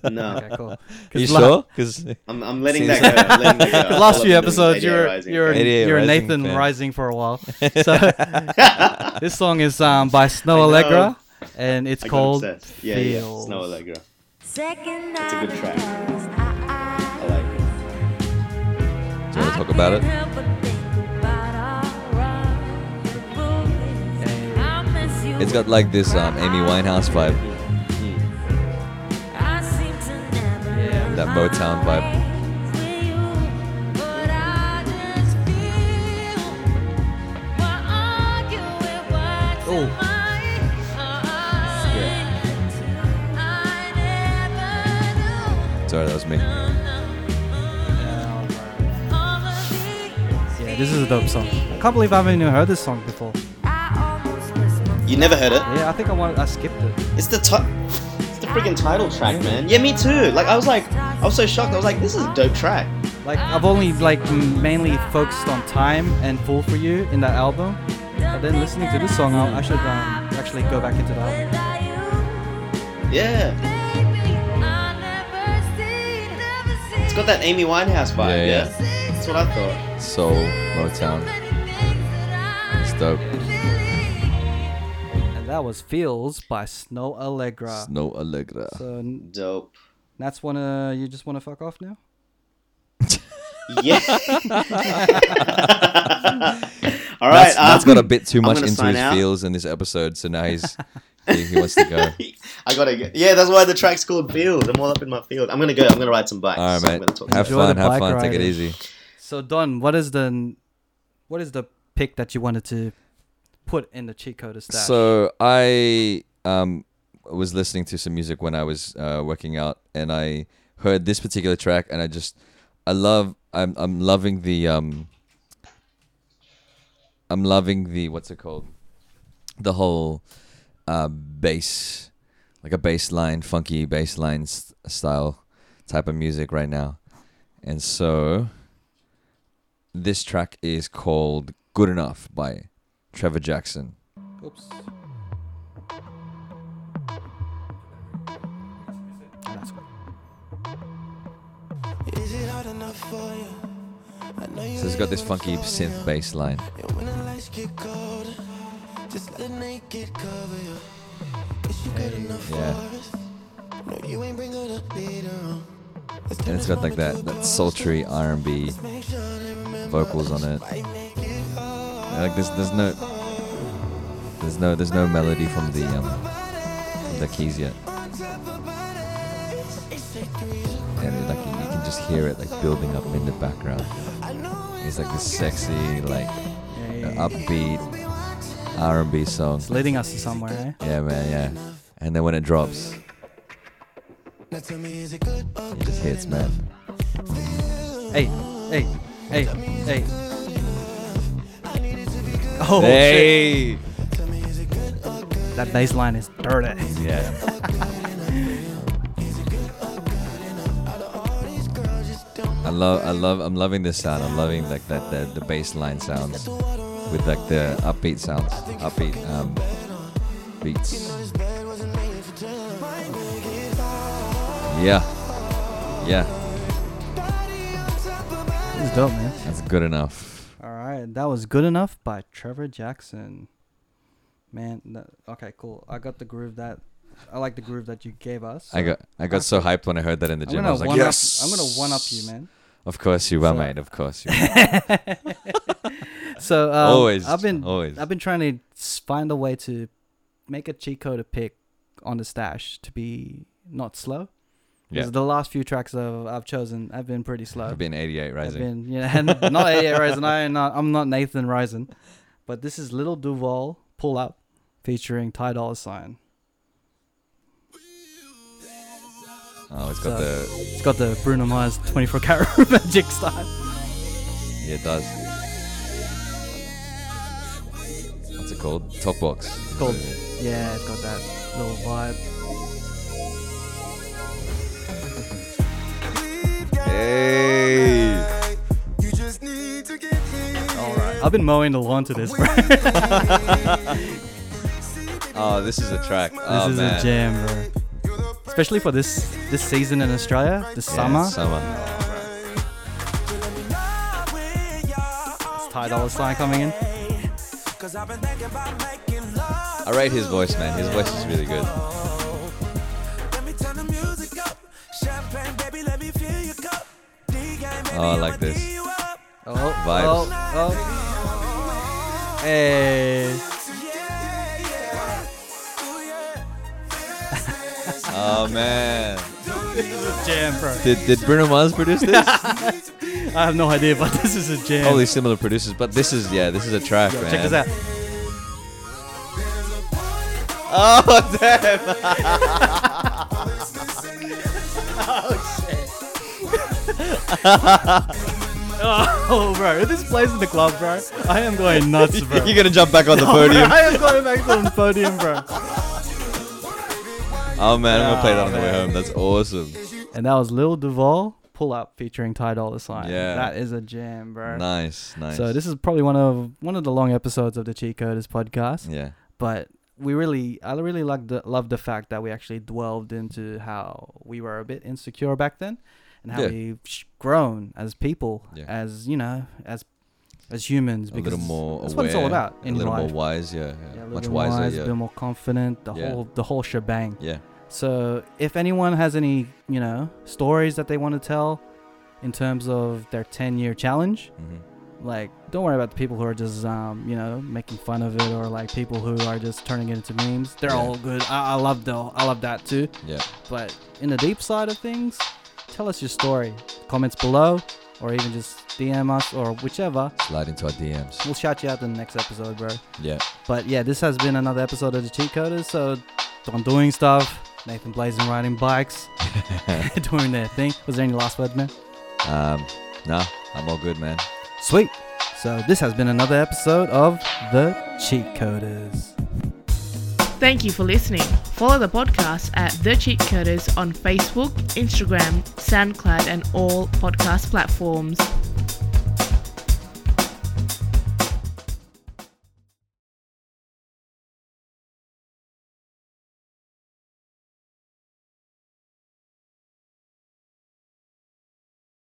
D: No,
A: Okay, cool. 'Cause
C: You
A: la-
C: sure? Because
D: I'm, I'm letting that go. I'm letting that go.
A: The last few episodes, you're you're you're
C: Rising
A: Nathan
C: fan.
A: Rising for a while. So this song is um by
D: Snoh
A: Aalegra, and it's
D: I
A: called
D: obsessed. Yeah, yeah. Snoh Aalegra.
E: Second
D: It's a good track.
E: I,
D: I like it.
C: do you want to talk about it? It's got like this um, Amy Winehouse vibe.
A: Yeah.
C: That Motown vibe.
A: Oh.
C: Sorry, that was me.
A: Yeah, this is a dope song. I can't believe I haven't even heard this song before.
D: You never heard it?
A: Yeah, I think I want I skipped it.
D: It's the ti- It's the freaking title track, man. Yeah, me too. Like I was like, I was so shocked. I was like, this is a dope track.
A: Like I've only like mainly focused on time and Fool for You in that album. But then listening to this song, I'll, I should um, actually go back into the album.
D: Yeah, it's got that Amy Winehouse vibe.
C: Yeah,
D: Yeah,
C: yeah.
D: that's what I thought.
C: Soul, Motown. It's dope.
A: And that was Feels by Snoh Aalegra.
C: Snoh Aalegra.
A: So
D: Dope.
A: that's wanna you just wanna fuck off now?
D: Yeah. All right.
C: Matt's, Matt's
D: um,
C: got a bit too much into his
D: out.
C: feels in this episode, so now he's he, he wants to go.
D: I gotta go. Yeah, that's why the track's called Feels. I'm all up in my field. I'm gonna go. I'm gonna ride some bikes.
C: All right,
D: so I'm
C: mate.
D: gonna talk
C: Have
A: Enjoy
C: fun. Have
A: bike
C: fun. Take it easy.
A: So Don, what is the what is the pick that you wanted to put in the cheat code stash?
C: So I um was listening to some music when I was uh, working out, and I heard this particular track, and I just I love I'm I'm loving the um I'm loving the what's it called the whole uh bass like a bass line funky bass line s- style type of music right now, and so this track is called "Good Enough" by Trevor Jackson.
A: Oops. That's good.
C: So it's got this funky synth bass line. Yeah. And it's got like that, that sultry R&B vocals on it. Like there's there's no there's no there's no melody from the um from the keys yet. And like you can just hear it like building up in the background. It's like this sexy, like upbeat R&B song.
A: It's leading us to somewhere, eh?
C: Yeah, man, yeah. And then when it drops, it just hits, man.
A: Hey, hey, hey, hey. Oh, shit.
C: hey!
A: That bass line is dirty.
C: Yeah. I love, I love, I'm loving this sound. I'm loving like that, the, the bass line sounds with like the upbeat sounds, upbeat um, beats. Yeah, yeah,
A: is dope, man.
C: that's good enough.
A: That was good enough by Trevor Jackson. Man, that, okay, cool. I got the groove that I like the groove that you gave us.
C: I got, I got so hyped when I heard that in the gym. I was like, yes.
A: up. I'm gonna one up you, man.
C: Of course you were,
A: So-
C: mate. Of course you.
A: So um,
C: Always,
A: I've been
C: always.
A: I've been trying to find a way to make a cheat code to pick on the stash to be not slow.
C: Yeah.
A: The last few tracks I've, I've chosen have been pretty slow.
C: I've been 88
A: I've
C: rising.
A: been yeah, and not AA Rising. I am not. I'm not Nathan Rising, but this is Lil Duval Pull Up featuring Ty Dolla Sign.
C: Oh, it's got
A: So-
C: the.
A: It's got the Bruno Mars 24 karat magic style.
C: Yeah, it does. What's it called? Top box.
A: It's called yeah. It's got that little vibe.
C: Hey.
A: All right. I've been mowing the lawn to this, bro.
C: Oh, oh, this is a track.
A: This
C: oh,
A: is
C: man.
A: a jam, bro. Especially for this this season in Australia, this
C: Yeah,
A: summer.
C: Summer.
A: It's Ty Dolla Sign coming in.
C: I rate his voice, man. His voice is really good. Oh, I like this.
A: Oh,
C: Vibes.
A: Oh, oh. Hey.
C: Oh man.
A: Jam, bro.
C: Did did Bruno Mars produce this?
A: I have no idea, but this is a jam.
C: Probably similar producers, but this is yeah, this is a track,
A: Yo,
C: man.
A: check this out.
C: Oh damn!
A: Oh, bro. If this plays in the club, bro, I am going nuts, bro.
C: You're gonna jump back on the
A: bro,
C: podium.
A: I am going back to the podium, bro.
C: Oh man, I'm gonna play that on the way
A: ah,
C: home. That's awesome.
A: And that was Lil Duval Pull Up featuring Ty Dolla Sign.
C: Yeah.
A: That is a jam, bro.
C: Nice, nice.
A: So this is probably one of one of the long episodes of the Cheatcoders podcast.
C: yeah,
A: but we really I really like the love the fact that we actually dwelled into how we were a bit insecure back then and how
C: Yeah.
A: we've grown as people
C: Yeah.
A: as you know as as humans
C: a little more
A: that's
C: aware.
A: what it's all about in
C: a little
A: life
C: more wise. Yeah, yeah.
A: a
C: much wiser.
A: wise, a
C: yeah,
A: bit more confident the whole the whole shebang
C: yeah.
A: so if anyone has any you know stories that they want to tell in terms of their 10 year challenge
C: hmm
A: like don't worry about the people who are just um you know making fun of it or like people who are just turning it into memes they're
C: Yeah.
A: all good I, I love the i love that too
C: Yeah.
A: but in the deep side of things tell us your story comments below or even just dm us or whichever
C: Slide into our DMs.
A: we'll shout you out in the next episode bro
C: Yeah.
A: but yeah this has been another episode of the Cheatcoders so on doing stuff nathan blazing riding bikes doing their thing was there any last words man
C: Um, nah, I'm all good, man.
A: Sweet. So this has been another episode of The Cheat Coders.
B: Thank you for listening. Follow the podcast at The Cheatcoders on Facebook, Instagram, SoundCloud, and all podcast platforms.